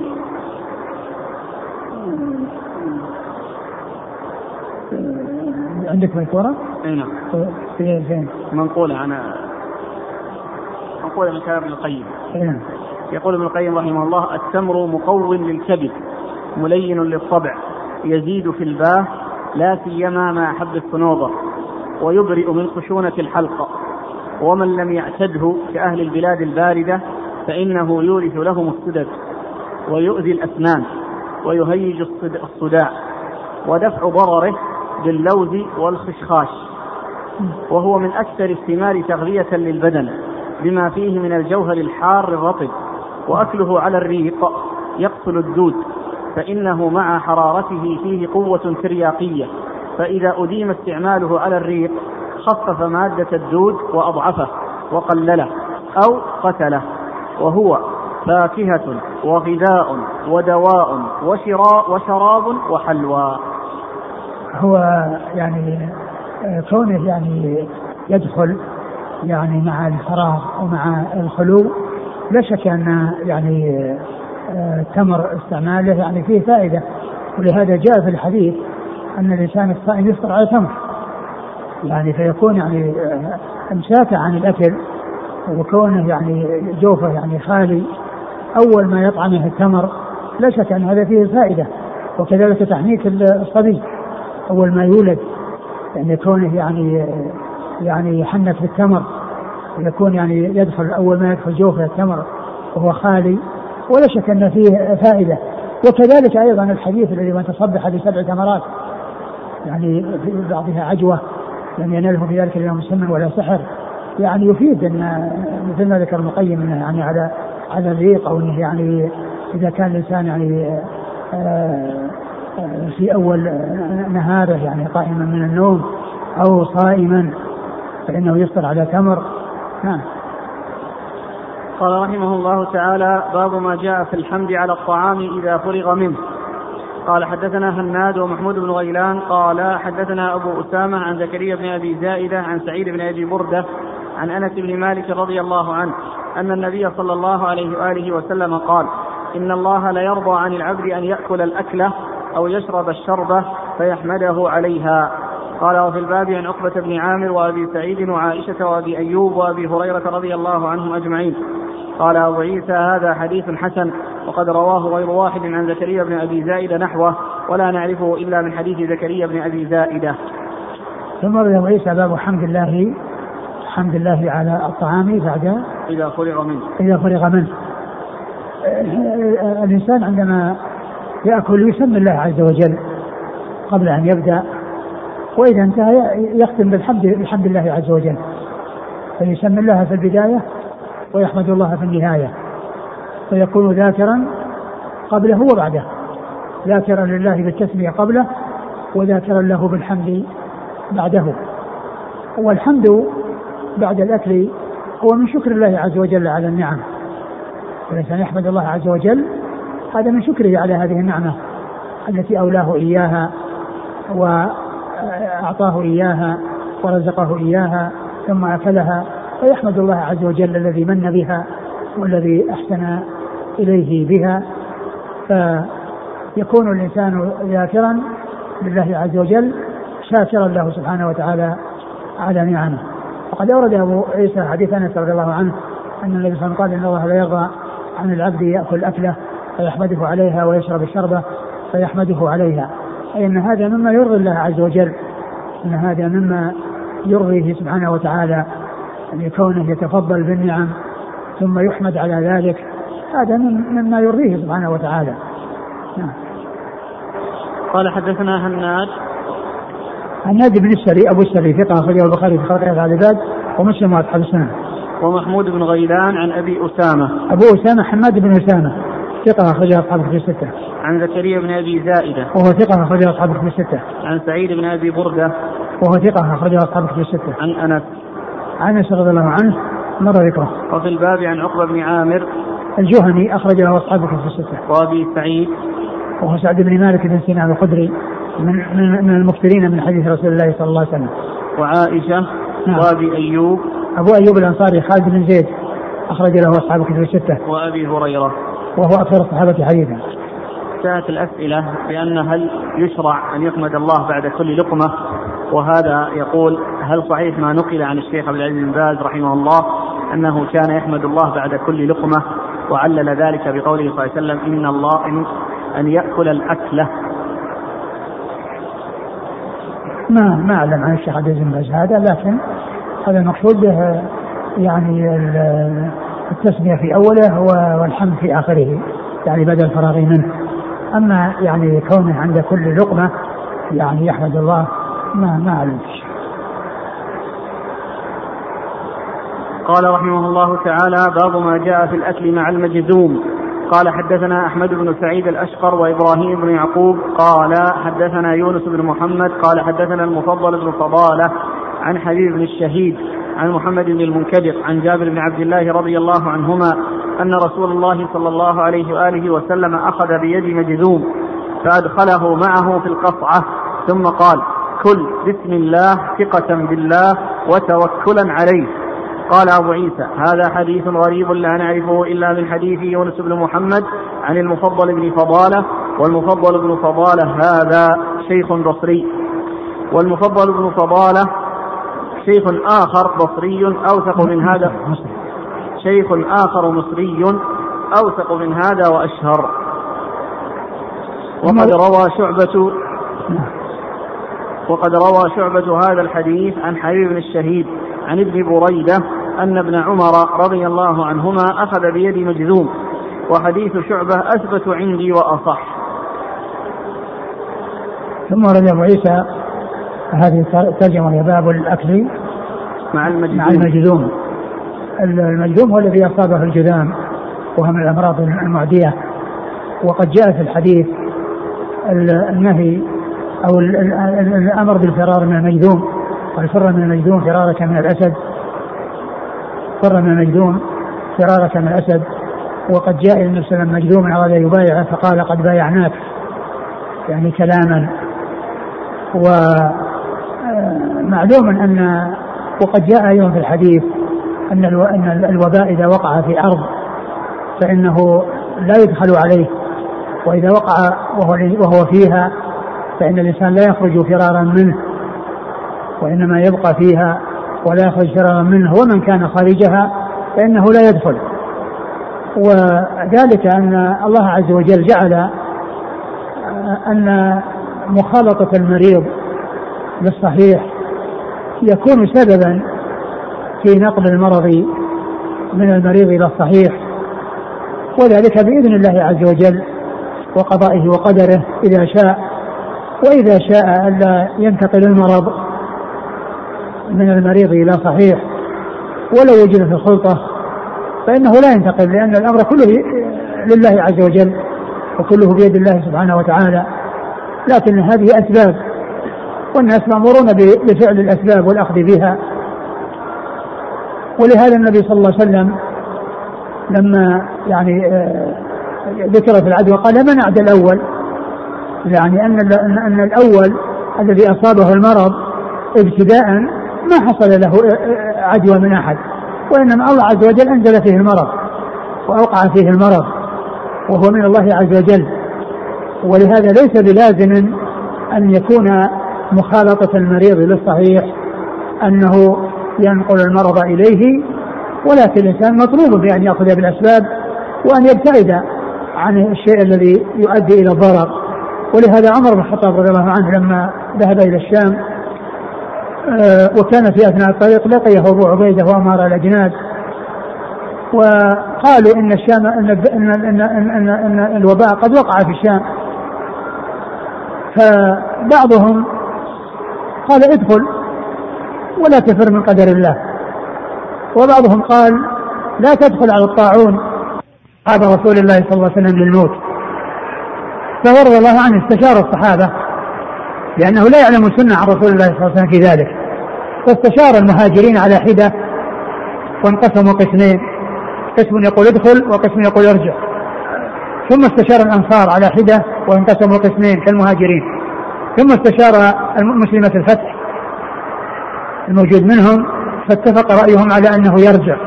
S2: عندك مذكورة؟
S1: أي نعم.
S2: في فين؟
S1: منقولة عن منقولة من كلام ابن القيم.
S2: نعم.
S1: يقول ابن القيم رحمه الله التمر مقو للكبد ملين للطبع يزيد في الباه لا سيما مع حب الصنوبر ويبرئ من خشونة الحلقة ومن لم يعتده كأهل البلاد الباردة فإنه يورث لهم السدد ويؤذي الأسنان ويهيج الصداع ودفع ضرره باللوز والخشخاش. وهو من أكثر الثمار تغذية للبدن. بما فيه من الجوهر الحار الرطب وأكله على الريق يقتل الدود فإنه مع حرارته فيه قوة ترياقية فإذا أديم استعماله على الريق خفف مادة الدود وأضعفه وقلله أو قتله وهو فاكهة وغذاء ودواء وشراء وشراب وحلوى.
S2: هو يعني كونه يعني يدخل يعني مع الفراغ ومع الخلو لا شك أن يعني تمر استعماله يعني فيه فائدة. ولهذا جاء في الحديث أن الإنسان الصائم يفطر على تمر يعني فيكون يعني امساكه عن الأكل وكونه يعني جوفه يعني خالي أول ما يطعمه التمر لا شك أن هذا فيه فائدة. وكذلك تحنيك الصبي أول ما يولد يعني كونه يعني يعني يحنك بالتمر يكون يعني يدخل أول ما يدخل جوفه التمر وهو خالي ولا شك أن فيه فائدة. وكذلك أيضا الحديث الذي من تصبح بسبع تمرات يعني بعضها عجوة لم ينله في ذلك اليوم سم ولا سحر. يعني يفيد أن مثل ما ذكر المقيم إنه يعني على على الريق أو إنه يعني إذا كان الإنسان يعني آه، آه، في أول نهاره يعني قائما من النوم أو صائما فإنه يفطر على تمر. نعم.
S1: قال رحمه الله تعالى باب ما جاء في الحمد على الطعام إذا فرغ منه. قال حدثنا هناد ومحمود بن غيلان قال حدثنا أبو أسامة عن زكريا بن أبي زائدة عن سعيد بن أبي بردة عن أنس بن مالك رضي الله عنه أن النبي صلى الله عليه وآله وسلم قال إن الله ليرضى عن العبد أن يأكل الأكلة أو يشرب الشربه فيحمده عليها. قال وفي الباب عن عقبة بن عامر وأبي سعيد وعائشة وأبي أيوب وأبي هريرة رضي الله عنهم أجمعين. قال أبو عيسى هذا حديث حسن وقد رواه غير واحد عن زكريا بن أبي زائدة نحوه ولا نعرفه إلا من حديث زكريا بن أبي زائدة.
S2: ثم أبو عيسى باب حمد الله حمد الله على الطعام بعد
S1: إذا فرغ منه.
S2: إذا فرغ منه. الإنسان عندما يأكل يسمي الله عز وجل قبل أن يبدأ وإذا انتهى يختم بالحمد بحمد الله عز وجل. فيسمي الله في البداية ويحمد الله في النهاية. فيكون ذاكرا قبله وبعده. ذاكرا لله بالتسمية قبله وذاكرا له بالحمد بعده. والحمد بعد الأكل هو من شكر الله عز وجل على النعم. والإنسان يحمد الله عز وجل هذا من شكره على هذه النعمة التي أولاه إياها. وأعطاه إياها ورزقه إياها ثم أكلها فيحمد الله عز وجل الذي من بها والذي أحسن إليه بها. فيكون الإنسان ذاكرا لله عز وجل شاكرا له سبحانه وتعالى على نعمه. وقد أورد أبو عيسى حديث أنس رضي الله عنه أن النبي صلى الله عليه وسلم قال إن الله لا يرضى عن العبد يأكل أكلة فيحمده عليها ويشرب الشربة فيحمده عليها. أي أن هذا مما يرضي الله عز وجل أن هذا مما يرضيه سبحانه وتعالى لكونه يتفضل بالنعم ثم يحمد على ذلك هذا مما يرضيه سبحانه وتعالى نعم.
S1: قال حدثنا هناد
S2: هناد بن السري أبو السري ثقة أخرجه البخاري في خلق العباد ومسلم وأصحاب السنة.
S1: ومحمود بن غيلان عن أبي أسامة.
S2: أبو أسامة حماد بن أسامة ثقة أخرجها أصحاب الكتب الستة.
S1: عن زكريا بن أبي زائدة.
S2: وهو ثقة أخرجها أصحاب الكتب الستة.
S1: عن سعيد بن أبي بردة.
S2: وهو ثقة أخرجها أصحاب الكتب الستة.
S1: عن أنس.
S2: عن أنس رضي الله عنه مر ذكره.
S1: وفي الباب عن عقبة بن عامر.
S2: الجهني أخرج له أصحاب الكتب الستة.
S1: وأبي سعيد.
S2: وهو سعد بن مالك بن سنان الخدري من من, من المكثرين من حديث رسول الله صلى الله عليه وسلم.
S1: وعائشة. نعم. وأبي أيوب.
S2: أبو أيوب الأنصاري خالد بن زيد أخرج له أصحاب الكتب الستة.
S1: وأبي هريرة.
S2: وهو أكثر الصحابة حديثا.
S1: جاءت الأسئلة بأن هل يشرع أن يحمد الله بعد كل لقمة وهذا يقول هل صحيح ما نقل عن الشيخ عبد العزيز بن باز رحمه الله أنه كان يحمد الله بعد كل لقمة وعلل ذلك بقوله صلى الله عليه وسلم إن الله إن أن يأكل الأكلة.
S2: ما ما أعلم عن الشيخ عبد العزيز بن هذا لكن هذا المقصود به يعني التسمية في أوله والحمد في آخره يعني بدل الفراغ منه. أما يعني كونه عند كل لقمة يعني يحمد الله ما ما أعلم
S1: قال رحمه الله تعالى باب ما جاء في الأكل مع المجزوم. قال حدثنا أحمد بن سعيد الأشقر وإبراهيم بن يعقوب. قال حدثنا يونس بن محمد. قال حدثنا المفضل بن فضالة عن حبيب بن الشهيد عن محمد بن المنكدر عن جابر بن عبد الله رضي الله عنهما أن رسول الله صلى الله عليه وآله وسلم أخذ بيد مجذوم فأدخله معه في القصعة ثم قال كل بسم الله ثقة بالله وتوكلا عليه. قال أبو عيسى هذا حديث غريب لا نعرفه إلا من حديث يونس بن محمد عن المفضل بن فضالة والمفضل بن فضالة هذا شيخ بصري. والمفضل بن فضالة شيخ آخر بصري أوثق من هذا شيخ آخر مصري أوثق من هذا وأشهر. وقد روى شعبة وقد روى شعبة هذا الحديث عن حبيب بن الشهيد عن ابن بريدة أن ابن عمر رضي الله عنهما أخذ بيد مجذوم وحديث شعبة أثبت عندي وأصح.
S2: ثم ورد أبو عيسى هذه الترجمة هي باب الأكل.
S1: مع المجذوم.
S2: مع المجذوم. المجذوم هو الذي أصابه الجذام وهو من الأمراض المعدية. وقد جاء في الحديث النهي أو الأمر بالفرار من المجذوم. قال فر من المجذوم فرارك من الأسد. فر من المجذوم فرارك من الأسد. وقد جاء النبي صلى الله عليه وسلم مجذوم أراد يبايعه فقال قد بايعناك. يعني كلاما. ومعلوم أن وقد جاء أيضا في الحديث أن أن الوباء إذا وقع في أرض فإنه لا يدخل عليه. وإذا وقع وهو فيها فإن الإنسان لا يخرج فرارا منه وإنما يبقى فيها ولا يخرج فرارا منه ومن كان خارجها فإنه لا يدخل. وذلك أن الله عز وجل جعل أن مخالطة المريض بالصحيح يكون سببا في نقل المرض من المريض إلى الصحيح. وذلك بإذن الله عز وجل وقضائه وقدره إذا شاء. وإذا شاء ألا ينتقل المرض من المريض إلى صحيح ولو وجد في الخلطة فإنه لا ينتقل لأن الأمر كله لله عز وجل وكله بيد الله سبحانه وتعالى. لكن هذه أسباب والناس مأمورون بفعل الأسباب والأخذ بها. ولهذا النبي صلى الله عليه وسلم لما يعني آه، ذكر في العدوى قال من أعدى الأول؟ يعني أن أن الأول الذي أصابه المرض ابتداء ما حصل له عدوى من أحد وإنما الله عز وجل أنزل فيه المرض وأوقع فيه المرض وهو من الله عز وجل. ولهذا ليس بلازم أن يكون مخالطة المريض للصحيح أنه ينقل المرض إليه ولكن الإنسان مطلوب بأن يأخذ بالأسباب وأن يبتعد عن الشيء الذي يؤدي إلى الضرر. ولهذا عمر بن الخطاب رضي الله عنه لما ذهب إلى الشام آه، وكان في أثناء الطريق لقيه أبو عبيدة وأمار الأجناد وقالوا إن الشام إن, إن, إن, إن, إن الوباء قد وقع في الشام. فبعضهم قال ادخل ولا تفر من قدر الله. وبعضهم قال لا تدخل على الطاعون. هذا رسول الله صلى الله عليه وسلم للموت. فهو رضي الله عنه استشار الصحابة لأنه لا يعلم السنة عن رسول الله صلى الله عليه وسلم في ذلك. فاستشار المهاجرين على حدة وانقسموا قسمين. قسم يقول ادخل وقسم يقول ارجع. ثم استشار الأنصار على حدة وانقسموا قسمين كالمهاجرين. ثم استشار مسلمة الفتح. الموجود منهم فاتفق رأيهم على أنه يرجع.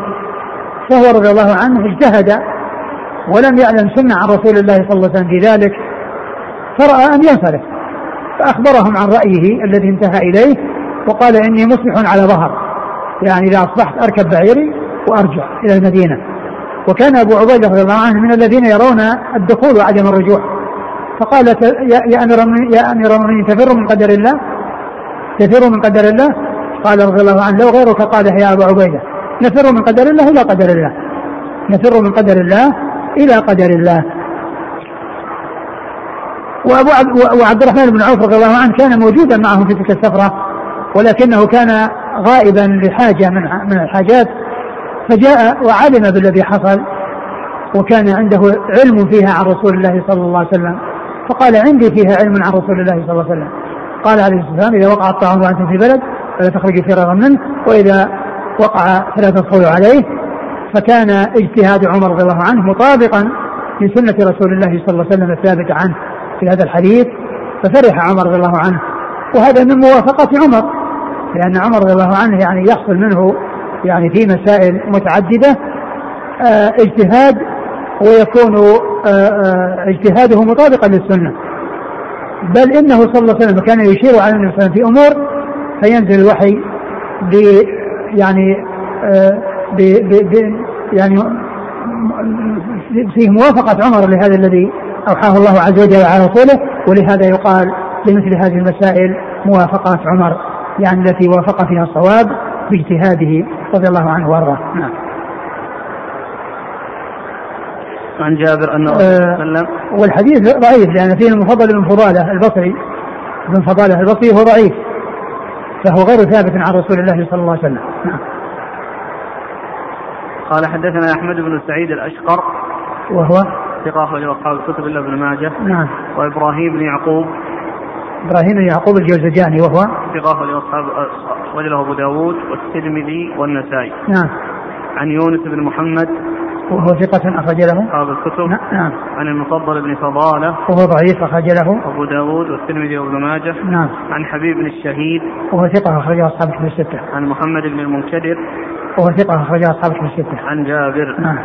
S2: فهو رضي الله عنه اجتهد ولم يعلم سنة عن رسول الله صلى الله عليه وسلم في ذلك. فرأى أن ينصرف فأخبرهم عن رأيه الذي انتهى إليه وقال إني مصبح على ظهر. يعني إذا أصبحت أركب بعيري وأرجع إلى المدينة. وكان أبو عبيدة رضي الله عنه من الذين يرون الدخول وعدم الرجوع. فقال يا أمير يا أمير المؤمنين تفر من قدر الله؟ تفر من قدر الله؟ قال رضي الله عنه لو غيرك قال يا ابا عبيدة. نفر من قدر الله إلى قدر الله. نفر من قدر الله إلى قدر الله. وأبو وعبد الرحمن بن عوف رضي الله عنه كان موجودا معهم في تلك السفرة ولكنه كان غائبا لحاجه من من الحاجات فجاء وعلم بالذي حصل وكان عنده علم فيها عن رسول الله صلى الله عليه وسلم. فقال عندي فيها علم عن رسول الله صلى الله عليه وسلم. قال عليه الصلاة والسلام إذا وقع الطعام وأنتم في بلد فلا تخرجوا فرارا منه وإذا وقع فلا تدخلوا عليه فكان اجتهاد عمر رضي الله عنه مطابقا لسنة رسول الله صلى الله عليه وسلم الثابته عنه. في هذا الحديث ففرح عمر رضي الله عنه. وهذا من موافقة عمر لأن عمر رضي الله عنه يعني يحصل منه يعني في مسائل متعددة آه اجتهاد ويكون آه آه اجتهاده مطابقا للسنة. بل إنه صلى الله عليه وسلم كان يشير على النبي صلى الله عليه وسلم في أمور فينزل الوحي ب يعني ب يعني فيه موافقة عمر لهذا الذي أوحاه الله عز وجل على رسوله ولهذا يقال لمثل هذه المسائل موافقات عمر يعني التي وافق فيها الصواب باجتهاده رضي الله عنه وأرضاه. نعم.
S1: عن جابر أنه آه وسلم.
S2: والحديث ضعيف لأن فيه المفضل بن فضالة البصري. بن فضالة البصري هو ضعيف فهو غير ثابت عن رسول الله صلى الله عليه وسلم. نعم.
S1: قال حدثنا أحمد بن سعيد الأشقر.
S2: وهو
S1: ثقة أخرجه أصحاب الكتب إلا ابن ماجه.
S2: نعم.
S1: وإبراهيم بن يعقوب.
S2: إبراهيم بن يعقوب الجوزجاني وهو؟
S1: ثقة أخرجه أصحاب أخرجه أبو داود والترمذي والنسائي.
S2: نعم.
S1: عن يونس بن محمد.
S2: وهو ثقة أخرج له؟
S1: أصحاب الكتب.
S2: نعم.
S1: عن المفضل بن فضالة.
S2: وهو ضعيف أخرج له؟
S1: أبو داود والترمذي وابن ماجه.
S2: نعم.
S1: عن حبيب بن الشهيد.
S2: وهو ثقة أخرجه أصحاب الكتب الستة.
S1: عن محمد بن المنكدر.
S2: وهو ثقة أخرجه أصحاب الكتب الستة.
S1: عن جابر.
S2: نعم.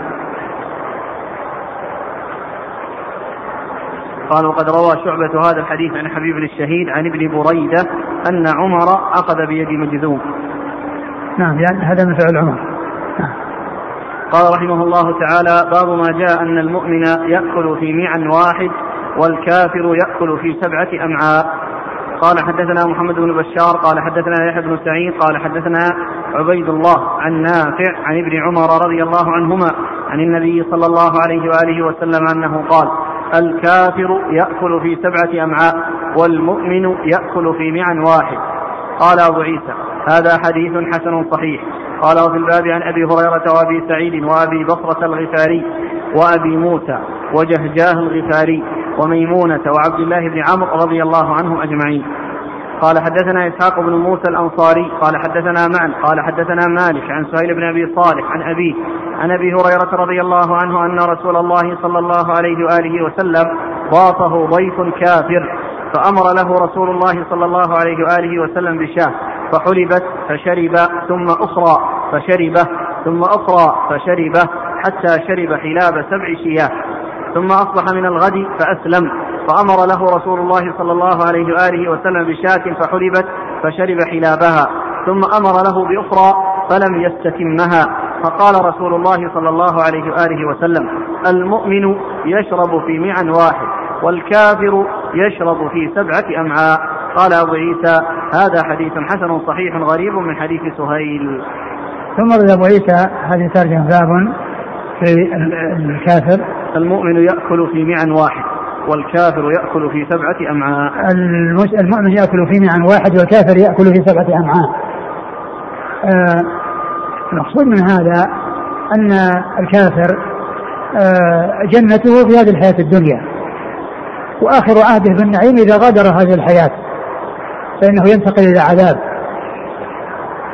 S1: قال وقد روى شعبة هذا الحديث عن حبيب الشهيد عن ابن بريدة أن عمر أخذ بيد مجذوم.
S2: نعم يعني هذا من فعل عمر. نعم.
S1: قال رحمه الله تعالى باب ما جاء أن المؤمن يأكل في معا واحد والكافر يأكل في سبعة أمعاء. قال حدثنا محمد بن بشار قال حدثنا يحيى بن سعيد قال حدثنا عبيد الله عن نافع عن ابن عمر رضي الله عنهما عن النبي صلى الله عليه وآله وسلم أنه قال الكافر يأكل في سبعة أمعاء والمؤمن يأكل في معا واحد. قال أبو عيسى هذا حديث حسن صحيح. قال وفي الباب عن أبي هريرة وأبي سعيد وأبي بصرة الغفاري وأبي موسى وجهجاه الغفاري وميمونة وعبد الله بن عمرو رضي الله عنهم أجمعين. قال حدثنا إسحاق بن موسى الأنصاري قال حدثنا معا قال حدثنا مالك عن سهيل بن أبي صالح عن أبيه عن أبي هريرة رضي الله عنه أن رسول الله صلى الله عليه وآله وسلم ضافه ضيف كافر فأمر له رسول الله صلى الله عليه وآله وسلم بشاة فحلبت فشرب ثم أخرى فشربه ثم أخرى فشربه حتى شرب حلاب سبع شياه ثم أصبح من الغد فأسلم فأمر له رسول الله صلى الله عليه وآله وسلم بشاة فحلبت فشرب حلابها ثم أمر له بأخرى فلم يستتمها. فقال رسول الله صلى الله عليه وآله وسلم المؤمن يشرب في معا واحد والكافر يشرب في سبعة أمعاء. قال أبو عيسى هذا حديث حسن صحيح غريب من حديث سهيل.
S2: ثم أبو عيسى هذه ترجمة باب في الكافر.
S1: المؤمن يأكل في معا واحد والكافر يأكل في سبعة أمعاء.
S2: المؤمن يأكل في معا واحد والكافر يأكل في سبعة أمعاء. آه المقصود من هذا أن الكافر آه جنته في هذه الحياة الدنيا وآخر عهده بالنعيم إذا غادر هذه الحياة فإنه ينتقل إلى عذاب.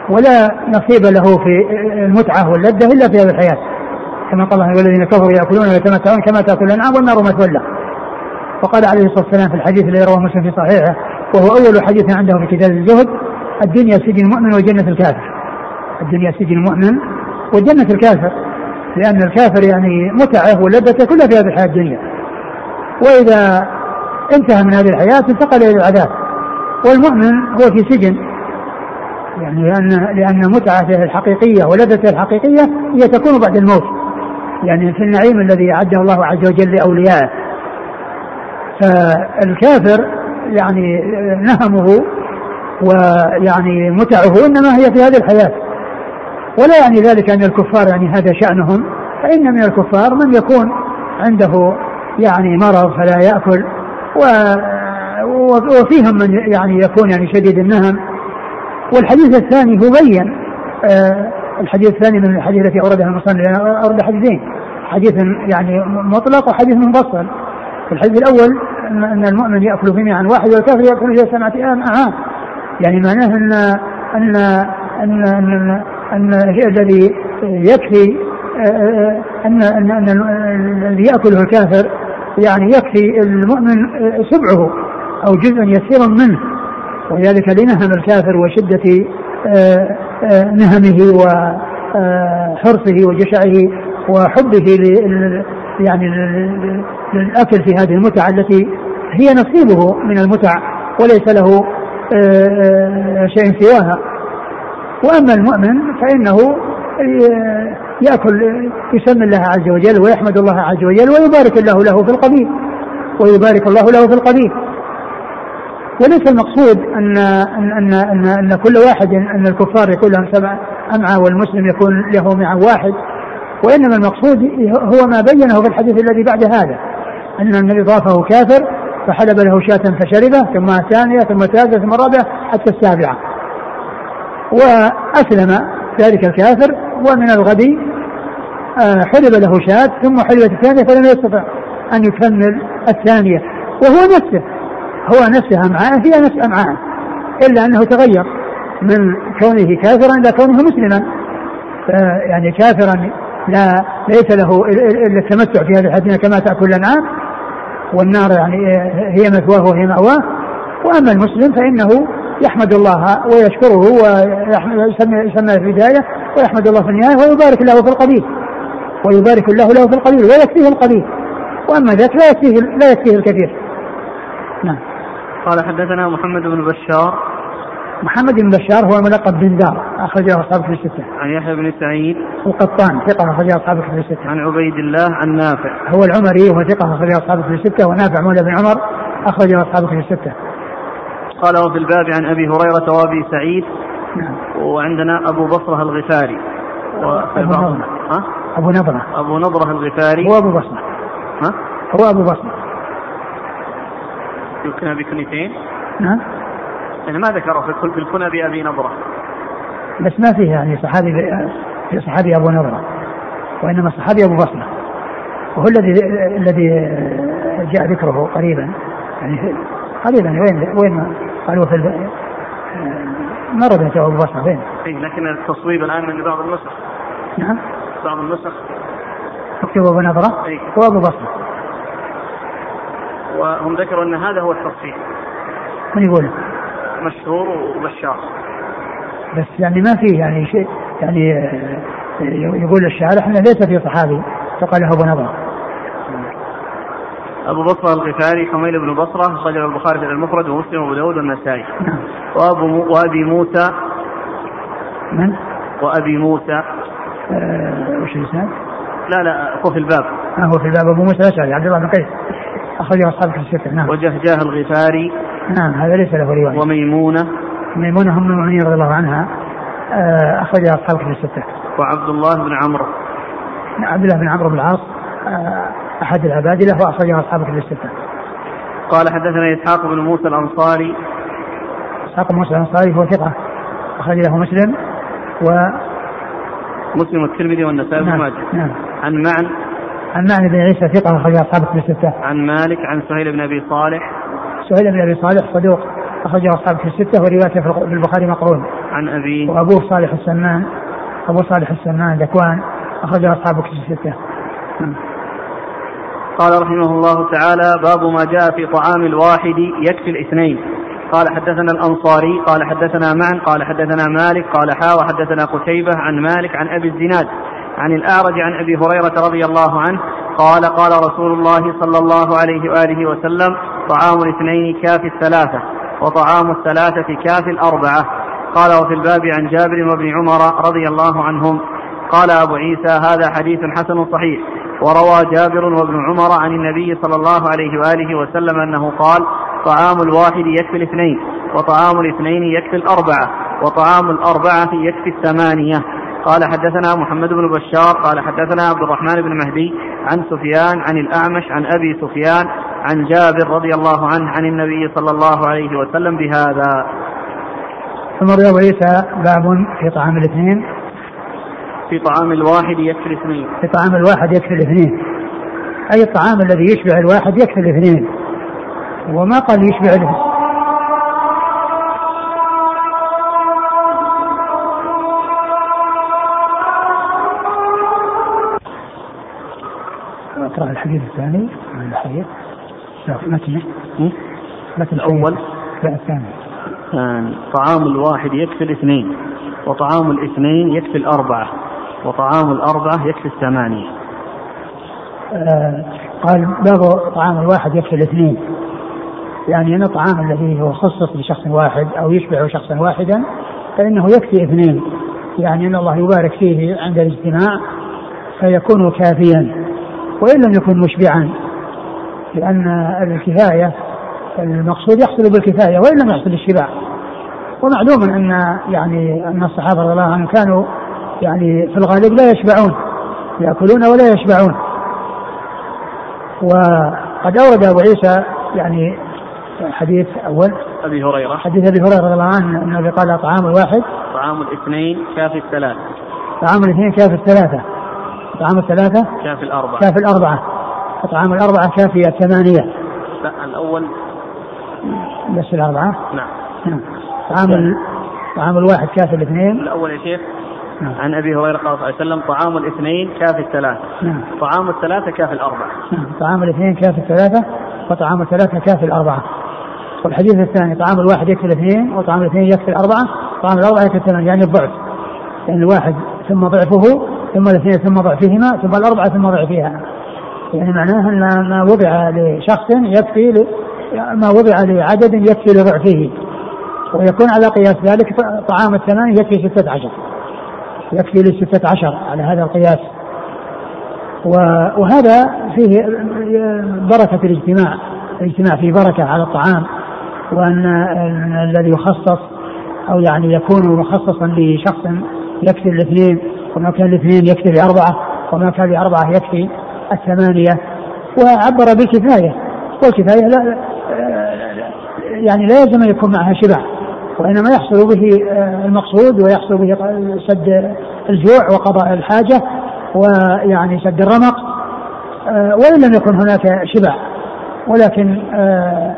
S2: ولا نصيب له في المتعة واللذة إلا في هذه الحياة. كما قال الله والذين كفروا يأكلون ويتمتعون كما تأكل الأنعام والنار مثوى وقال عليه الصلاة والسلام في الحديث الذي رواه مسلم في صحيحه وهو أول حديث عنده في كتاب الزهد الدنيا سجن المؤمن وجنة الكافر. الدنيا سجن المؤمن وجنة الكافر لأن الكافر يعني متعه ولذته كلها في هذه الحياة الدنيا. وإذا انتهى من هذه الحياة انتقل إلى العذاب. والمؤمن هو في سجن يعني لأن لأن متعته الحقيقية ولذته الحقيقية هي تكون بعد الموت. يعني في النعيم الذي أعده الله عز وجل لأوليائه. فالكافر يعني نهمه ويعني متعه انما هي في هذه الحياة. ولا يعني ذلك أن الكفار يعني هذا شأنهم فإن من الكفار من يكون عنده يعني مرض فلا يأكل و وفيهم من يعني يكون يعني شديد النهم. والحديث الثاني هو بين آه الحديث الثاني من الحديث التي أوردها المصنف أورد حديثين حديث يعني مطلق وحديث منفصل في الحديث الأول ان المؤمن يأكل في عن واحد والكافر يأكل في سبعة امعاء يعني معناه ان ان ان أن, الذي يكفي ان ان, أن الذي يأكله الكافر يعني يكفي المؤمن سبعه أو جزء يسير منه. ولذلك لنهم الكافر وشدة نهمه وحرصه وجشعه وحبه يعني للأكل في هذه المتعة التي هي نصيبه من المتع وليس له آه، آه، شيء سواها. وأما المؤمن فإنه يأكل يسمي الله عز وجل ويحمد الله عز وجل ويبارك الله له في القبيل ويبارك الله له في القبيل. وليس المقصود أن أن أن أن, أن كل واحد أن الكفار يكون لهم سبع أمعاء والمسلم يكون له معه واحد وإنما المقصود هو ما بينه في الحديث الذي بعد هذا أن النبي ضافه كافر فحلب له شاة فشربه ثم الثانية ثم الثالثة ثم الرابعة حتى السابعة. وأسلم ذلك الكافر ومن الغد آه، حلب له شاة ثم حلبت الثانية فلم يستطع أن يكمل الثانية. وهو نفسه هو نفسه أمعاء هي نفس أمعاء إلا أنه تغير من كونه كافرا إلى كونه مسلما. يعني كافرا لا ليس له إلا التمتع في هذه الحديث كما تأكل الانعام والنار يعني هي مثواه وهي مأواه. وأما المسلم فإنه يحمد الله ويشكره ويسمى يسمى في البدايه ويحمد الله في النهاية ويبارك له في القبيل ويبارك الله له في القبيل ويكفيه القبيل وأما ذاك لا يكفيه لا يكفيه الكثير.
S1: نعم. قال حدثنا محمد بن بشار
S2: محمد بن بشار هو ملقب بن دار أخرجه أصحاب في الستة.
S1: عن يحيى بن سعيد
S2: القطان ثقة أخرجه أصحاب في الستة.
S1: عن عبيد الله عن نافع.
S2: هو العمري وهو ثقة أخرجه أصحاب في الستة ونافع مولى بن عمر أخرجه أصحاب في الستة.
S1: قال وفي الباب عن أبي هريرة وأبي سعيد نعم. وعندنا أبو بصرة الغفاري.
S2: أبو نضرة. ها؟ أبو نضرة.
S1: أبو نضرة الغفاري.
S2: هو أبو بصرة.
S1: ها؟
S2: هو أبو بصرة.
S1: يمكن بكنيتين؟
S2: نعم.
S1: يعني ما ذكره في في الكنى بأبي نضرة
S2: بس ما فيه يعني صحابي في صحابي أبو نضرة وإنما صحابي أبو بصرة وهو الذي الذي جاء ذكره قريبا يعني قريبا وين وين قالوا في ما ردت أبو بصرة وين؟
S1: إيه لكن التصويب الآن من بعض النسخ.
S2: نعم.
S1: بعض النسخ.
S2: مكتوب أبو نضرة.
S1: إيه؟
S2: هو أبو بصرة
S1: وهم ذكروا أن هذا هو التصحيح.
S2: من يقول؟
S1: مشهور وبشار.
S2: بس يعني ما في يعني شيء يعني يقول الشارح إنه ليس في صحابي فقال له أبو نضر
S1: أبو بصرة الغفاري حميل بن بصرة أخرجه البخاري في المفرد ومسلم وأبو داود والنسائي. وأبو وأبي موسى.
S2: من؟
S1: وأبي موسى.
S2: آه وش الإسناد؟
S1: لا لا هو في الباب.
S2: آه هو في الباب. أبو موسى الأشعري عبد الله بن قيس. أخرجه أصحاب في الستة. نعم.
S1: وجهجاه الغفاري.
S2: نعم هذا ليس له رواية.
S1: وميمونة.
S2: ميمونة هم المؤمنين رضي الله عنها. آه، أخرجها أصحاب كتب الستة.
S1: وعبد الله بن عمرو.
S2: عبد الله بن عمرو بن العاص. آه، أحد العبادلة وأخرجها أصحاب كتب الستة
S1: قال حدثنا إسحاق بن موسى الأنصاري.
S2: إسحاق بن موسى الأنصاري هو ثقة أخرج له مسلم و
S1: مسلم والترمذي والنسائي
S2: بن
S1: نعم
S2: ماجه. نعم.
S1: عن معن.
S2: عن معن بن عيسى ثقة أخرج أصحاب كتب الستة
S1: عن مالك عن سهيل بن أبي صالح.
S2: سهيل بن أبي صالح صدوق اخرجه اصحاب في السته وروايته في البخاري مقرون.
S1: عن أبي.
S2: وابوه صالح السمان أبو صالح السمان ذكوان اخرجه اصحاب في السته. نعم.
S1: قال رحمه الله تعالى باب ما جاء في طعام الواحد يكفي الاثنين. قال حدثنا الأنصاري قال حدثنا معن قال حدثنا مالك قال حا وحدثنا قتيبة عن مالك عن أبي الزناد عن الأعرج عن أبي هريرة رضي الله عنه قال قال رسول الله صلى الله عليه وآله وسلم طعام الاثنين كافي الثلاثة وطعام الثلاثة كافي الأربعة. قال وفي الباب عن جابر وابن عمر رضي الله عنهم قال أبو عيسى هذا حديث حسن صحيح. وروى جابر وابن عمر عن النبي صلى الله عليه وآله وسلم أنه قال طعام الواحد يكفي الاثنين وطعام الاثنين يكفي الأربعة وطعام الأربعة يكفي الثمانية. قال حدثنا محمد بن بشار قال حدثنا عبد الرحمن بن مهدي عن سفيان عن الأعمش عن أبي سفيان عن جابر رضي الله عنه عن النبي صلى الله عليه وسلم بهذا.
S2: ثم عيسى باب في طعام الاثنين
S1: في طعام الواحد يكفي الاثنين.
S2: في طعام الواحد يكفي الاثنين. أي الطعام الذي يشبع الواحد يكفي الاثنين. وما قال يشبع الاثنين أقرأ الحديث الثاني عن الحديث. لا متن.
S1: متن الأول
S2: لا الثاني.
S1: الثاني طعام الواحد يكفي الاثنين. وطعام الاثنين يكفي الأربعة. وطعام الأربعة يكفي الثمانية.
S2: آه قال باب طعام الواحد يكفي الاثنين؟ يعني أن الطعام الذي هو خصص لشخص واحد أو يشبع شخصا واحدا فإنه يكفي اثنين. يعني أن الله يبارك فيه عند الاجتماع فيكون كافيا وإن لم يكن مشبعا لأن الكفاية المقصود يحصل بالكفاية وإن لم يحصل الشبع ومعلوم أن يعني أن الصحابة رضي الله عنهم كانوا يعني في الغالب لا يشبعون يأكلون ولا يشبعون. وقد أورد أبو عيسى يعني حديث أول
S1: أبي هريرة.
S2: حديث أبي هريرة رضي الله عنه أنه قال طعام الواحد
S1: طعام الاثنين كافي الثلاثة.
S2: طعام الاثنين كافي الثلاثة. طعام الثلاثة؟
S1: كافي الأربعة.
S2: كافي الأربعة. طعام الأربعة كافي الثمانية.
S1: لا الأول.
S2: بس الأربعة؟
S1: نعم.
S2: نعم. طعام طعام الواحد كافي الاثنين.
S1: الأول يا شيخ. نعم. عن أبي هريرة قال صلى الله عليه وسلم طعام الاثنين كافي الثلاثة.
S2: نعم.
S1: طعام الثلاثة كافي الأربعة.
S2: نعم. طعام الاثنين كافي الثلاثة وطعام الثلاثة كافي الأربعة. والحديث الثاني طعام الواحد يكفي الاثنين وطعام الاثنين يكفي الأربعة طعام الأربعة يكفي الثمانيه يعني الضعف. يعني الواحد ثم ضعفه ثم الاثنين ثم ضعفهما ثم الأربعة ثم ضعفها يعني معناه أن ما وضع لشخص يكفي ما وضع لعدد يكفي لضعفه. ويكون على قياس ذلك طعام الثمان يكفي ستة عشر. يكفي لستة عشر على هذا القياس. وهذا فيه بركة الاجتماع الاجتماع فيه بركة على الطعام وأن الذي يخصص أو يعني يكون مخصصا لشخص يكفي الاثنين وما كان لاثنين يكفي لأربعة وما كان لأربعة يكفي الثمانية. وعبر بالكفاية والكفاية لا يعني لا يلزم أن يكون معها شبع. وإنما يحصل به آه، المقصود ويحصل به سد الجوع وقضاء الحاجة ويعني سد الرمق آه، وإن لم يكن هناك شبع ولكن آه،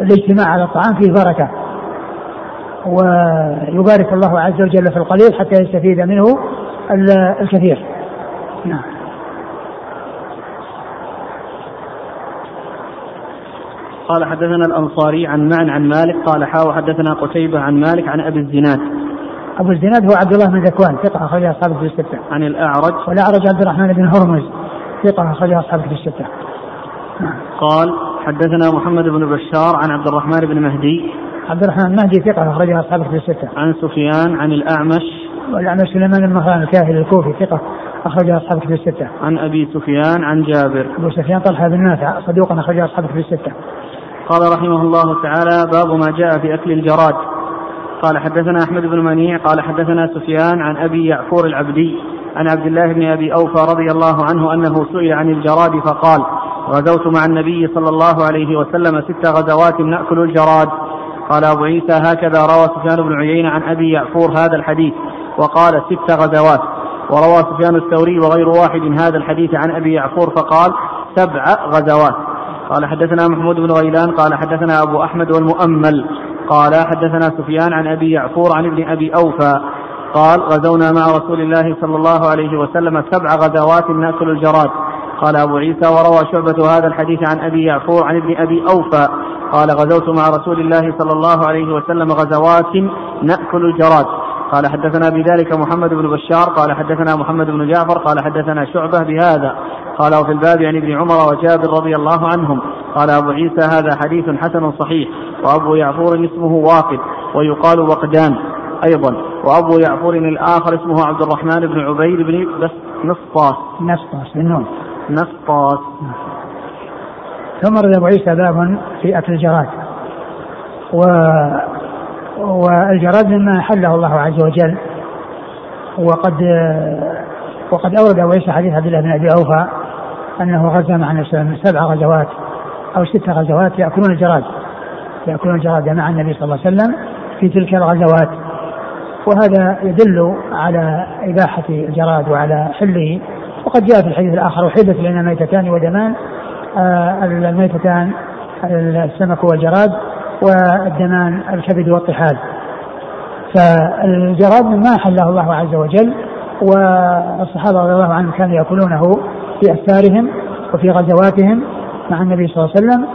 S2: الاجتماع على الطعام فيه بركة. ويبارك الله عز وجل في القليل حتى يستفيد منه الكثير. نعم.
S1: قال حدثنا الأنصاري عن معن عن مالك قال حاو حدثنا قتيبة عن مالك عن أبي الزناد
S2: أبو الزناد هو عبد الله بن ذكوان ثقة أخرج أصحابه في الستة
S1: عن الأعرج
S2: والأعرج عبد الرحمن بن هرمز ثقة أخرج أصحابه في الستة.
S1: قال حدثنا محمد بن بشار عن عبد الرحمن بن مهدي
S2: عبد الرحمن المهدي ثقة أخرجها أصحاب في الستة.
S1: عن سفيان عن الأعمش
S2: والأعمش سليمان بن مهران الكاهلي الكوفي ثقة أخرجها أصحاب في الستة.
S1: عن أبي سفيان عن جابر.
S2: أبو سفيان طلحة بن نافع صدوق أخرجها أصحاب في الستة.
S1: قال رحمه الله تعالى باب ما جاء في أكل الجراد. قال حدثنا أحمد بن منيع قال حدثنا سفيان عن أبي يعفور العبدي عن عبد الله بن أبي أوفى رضي الله عنه أنه سئل عن الجراد فقال غزوت مع النبي صلى الله عليه وسلم ست غزوات نأكل الجراد. قال أبو عيسى هكذا روى سفيان بن عيينة عن أبي يعفور هذا الحديث وقال ست غزوات. وروى سفيان الثوري وغير واحد هذا الحديث عن أبي يعفور فقال سبع غزوات. قال حدثنا محمود بن غيلان قال حدثنا أبو أحمد والمؤمل قال حدثنا سفيان عن أبي يعفور عن ابن أبي أوفى قال غزونا مع رسول الله صلى الله عليه وسلم سبع غزوات نأكل الجراد. قال أبو عيسى وروى شعبة هذا الحديث عن أبي يعفور عن ابن أبي أوفى قال غزوت مع رسول الله صلى الله عليه وسلم غزوات نأكل الجراد. قال حدثنا بذلك محمد بن بشار قال حدثنا محمد بن جعفر قال حدثنا شعبة بهذا. قال وفي الباب عن ابن عمر وجابر رضي الله عنهم قال أبو عيسى هذا حديث حسن صحيح وأبو يعفور اسمه واقد ويقال وقدان أيضا وأبو يعفور الآخر اسمه عبد الرحمن بن عبيد بن بس نسطاس
S2: نسطاس بالنون.
S1: نسطاس
S2: ثم رد أبو عيسى باب في أكل الجراد. و والجراد مما حله الله عز وجل. وقد وقد أورد عيسى حديث عبد الله بن أبي أوفى أنه غزا مع النبي صلى الله عليه وسلم سبع غزوات أو ست غزوات يأكلون الجراد. يأكلون الجراد مع النبي صلى الله عليه وسلم في تلك الغزوات. وهذا يدل على إباحة الجراد وعلى حله. وقد جاء في الحديث الآخر وحدت لنا ميتتان ودمان. آه الميتتان السمك والجراد. والدمان الكبد والطحال فالجراد مما حله الله عز وجل والصحابة رضي الله عنهم كانوا يأكلونه في أسفارهم وفي غزواتهم مع النبي صلى الله عليه وسلم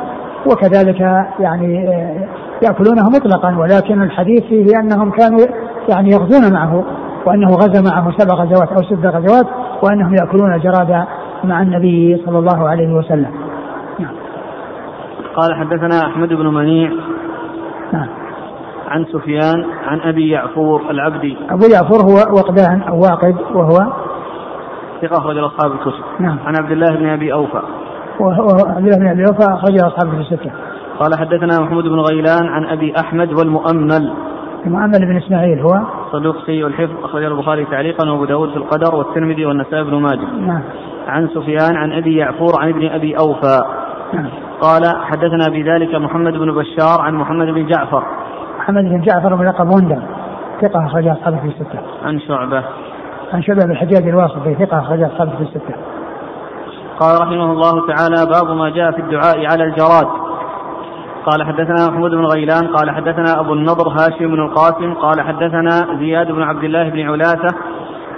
S2: وكذلك يعني آه، يأكلونه مطلقا ولكن الحديث فيه أنهم كانوا يعني يغزون معه وأنه غزا معه سبع غزوات أو ست غزوات وأنهم يأكلون الجراد مع النبي صلى الله عليه وسلم.
S1: قال حدثنا أحمد بن منيع نعم. عن سفيان عن أبي يعفور العبدي.
S2: أبو يعفور هو وقدان أو واقد وهو
S1: ثقة أخرج أصحاب الكتب.
S2: نعم.
S1: عن عبد الله بن أبي أوفى.
S2: وهو عبد الله بن أبي أوفى أخرج أصحاب الكتب. الستة
S1: قال حدثنا محمود بن غيلان عن أبي أحمد والمؤمل.
S2: المؤمل بن إسماعيل هو
S1: صدوق سيء الحفظ أخرجه البخاري تعليقا وأبو داود في القدر والترمذي والنسائي بن ماجه.
S2: نعم.
S1: عن سفيان عن أبي يعفور عن ابن أبي أوفى. قال حدثنا بذلك محمد بن بشار عن محمد بن جعفر
S2: محمد بن جعفر ملقب وندر ثقة أخرج أصحابه في الستة.
S1: عن شعبة.
S2: عن شعبة بن الحجاج الواسطي ثقة أخرج أصحابه في الستة.
S1: قال رحمه الله تعالى باب ما جاء في الدعاء على الجراد. قال حدثنا محمود بن غيلان قال حدثنا أبو النضر هاشم بن القاسم قال حدثنا زياد بن عبد الله بن علاثة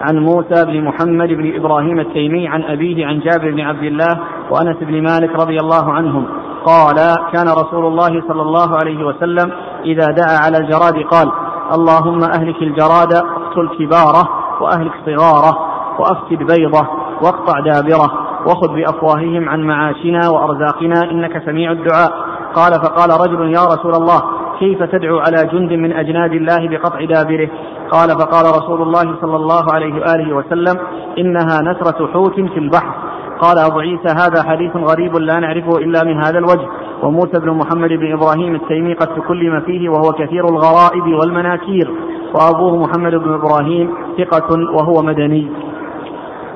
S1: عن موسى بن محمد بن إبراهيم التيمي عن أبيه عن جابر بن عبد الله وأنس بن مالك رضي الله عنهم. قال كان رسول الله صلى الله عليه وسلم إذا دعا على الجراد قال اللهم أهلك الجراد اقتل كباره وأهلك صغاره وأفسد بيضه واقطع دابره وخذ بأفواههم عن معاشنا وأرزاقنا إنك سميع الدعاء. قال فقال رجل يا رسول الله كيف تدعو على جند من أجناد الله بقطع دابره؟ قال فقال رسول الله صلى الله عليه وآله وسلم إنها نسرة حوت في البحر. قال أبو عيسى هذا حديث غريب لا نعرفه إلا من هذا الوجه. وموسى بن محمد بن إبراهيم التيمي قد تكلم فيه وهو كثير الغرائب والمناكير. وأبوه محمد بن إبراهيم ثقة وهو مدني.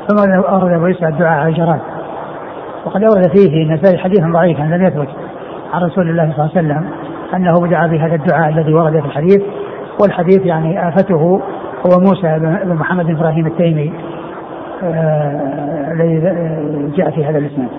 S2: ثم أورد أبو عيسى الدعاء على الجراد. وقد أورد فيه النسائي حديثا ضعيفا لم يثبت عن رسول الله صلى الله عليه وسلم أنه بدع بهذا الدعاء الذي ورد في الحديث. والحديث يعني آفته هو موسى بن محمد بن إبراهيم التيمي آه، الذي جاء في هذا الإسناد.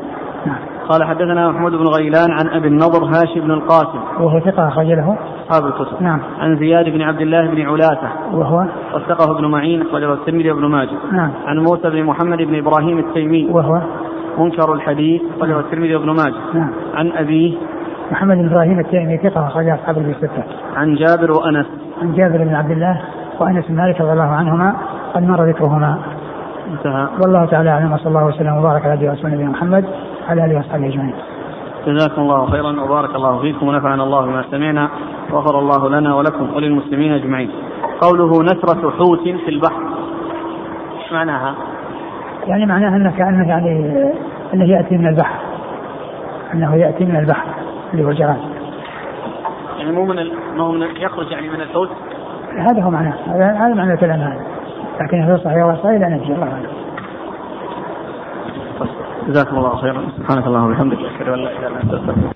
S1: نعم. قال حدثنا محمود بن غيلان عن أبي النضر هاشم بن القاسم.
S2: وهو ثقة أخرج له؟
S1: أصحاب الكتب.
S2: نعم.
S1: عن زياد بن عبد الله بن علاثة.
S2: وهو؟
S1: وثقه ابن معين أخرجه الترمذي وابن ماجه.
S2: نعم.
S1: عن موسى بن محمد بن إبراهيم التيمي.
S2: وهو؟
S1: منكر الحديث أخرجه الترمذي وابن ماجه.
S2: نعم.
S1: عن أبيه
S2: محمد بن إبراهيم التيمي ثقة أخرج أصحاب الستة
S1: عن جابر وأنس
S2: عن جابر بن عبد الله وأنس بن مالك رضي الله عنهما قد مر ذكرهما
S1: انتهى
S2: والله تعالى أعلم وصلى الله وسلم وبارك على نبينا محمد وعلى آله وصحبه أجمعين.
S1: جزاكم الله خيرا وبارك الله فيكم ونفعنا الله بما سمعنا وغفر الله لنا ولكم وللمسلمين أجمعين. قوله نسرة حوت في البحر إيش معناها؟
S2: يعني معناها انه كانه يعني أنه يأتي من البحر. أنه يأتي من البحر اللي هو الجراد.
S1: يعني مو من. مو من يخرج يعني من الحوت؟
S2: هذا هو معناه هذا معنى الكلام هذا. لكن هل صحيح ولا صحيح لا ندري الله أعلم.
S1: جزاكم الله خيرا سبحانك اللهم وبحمدك أشهد أن لا إله إلا أنت استغفرك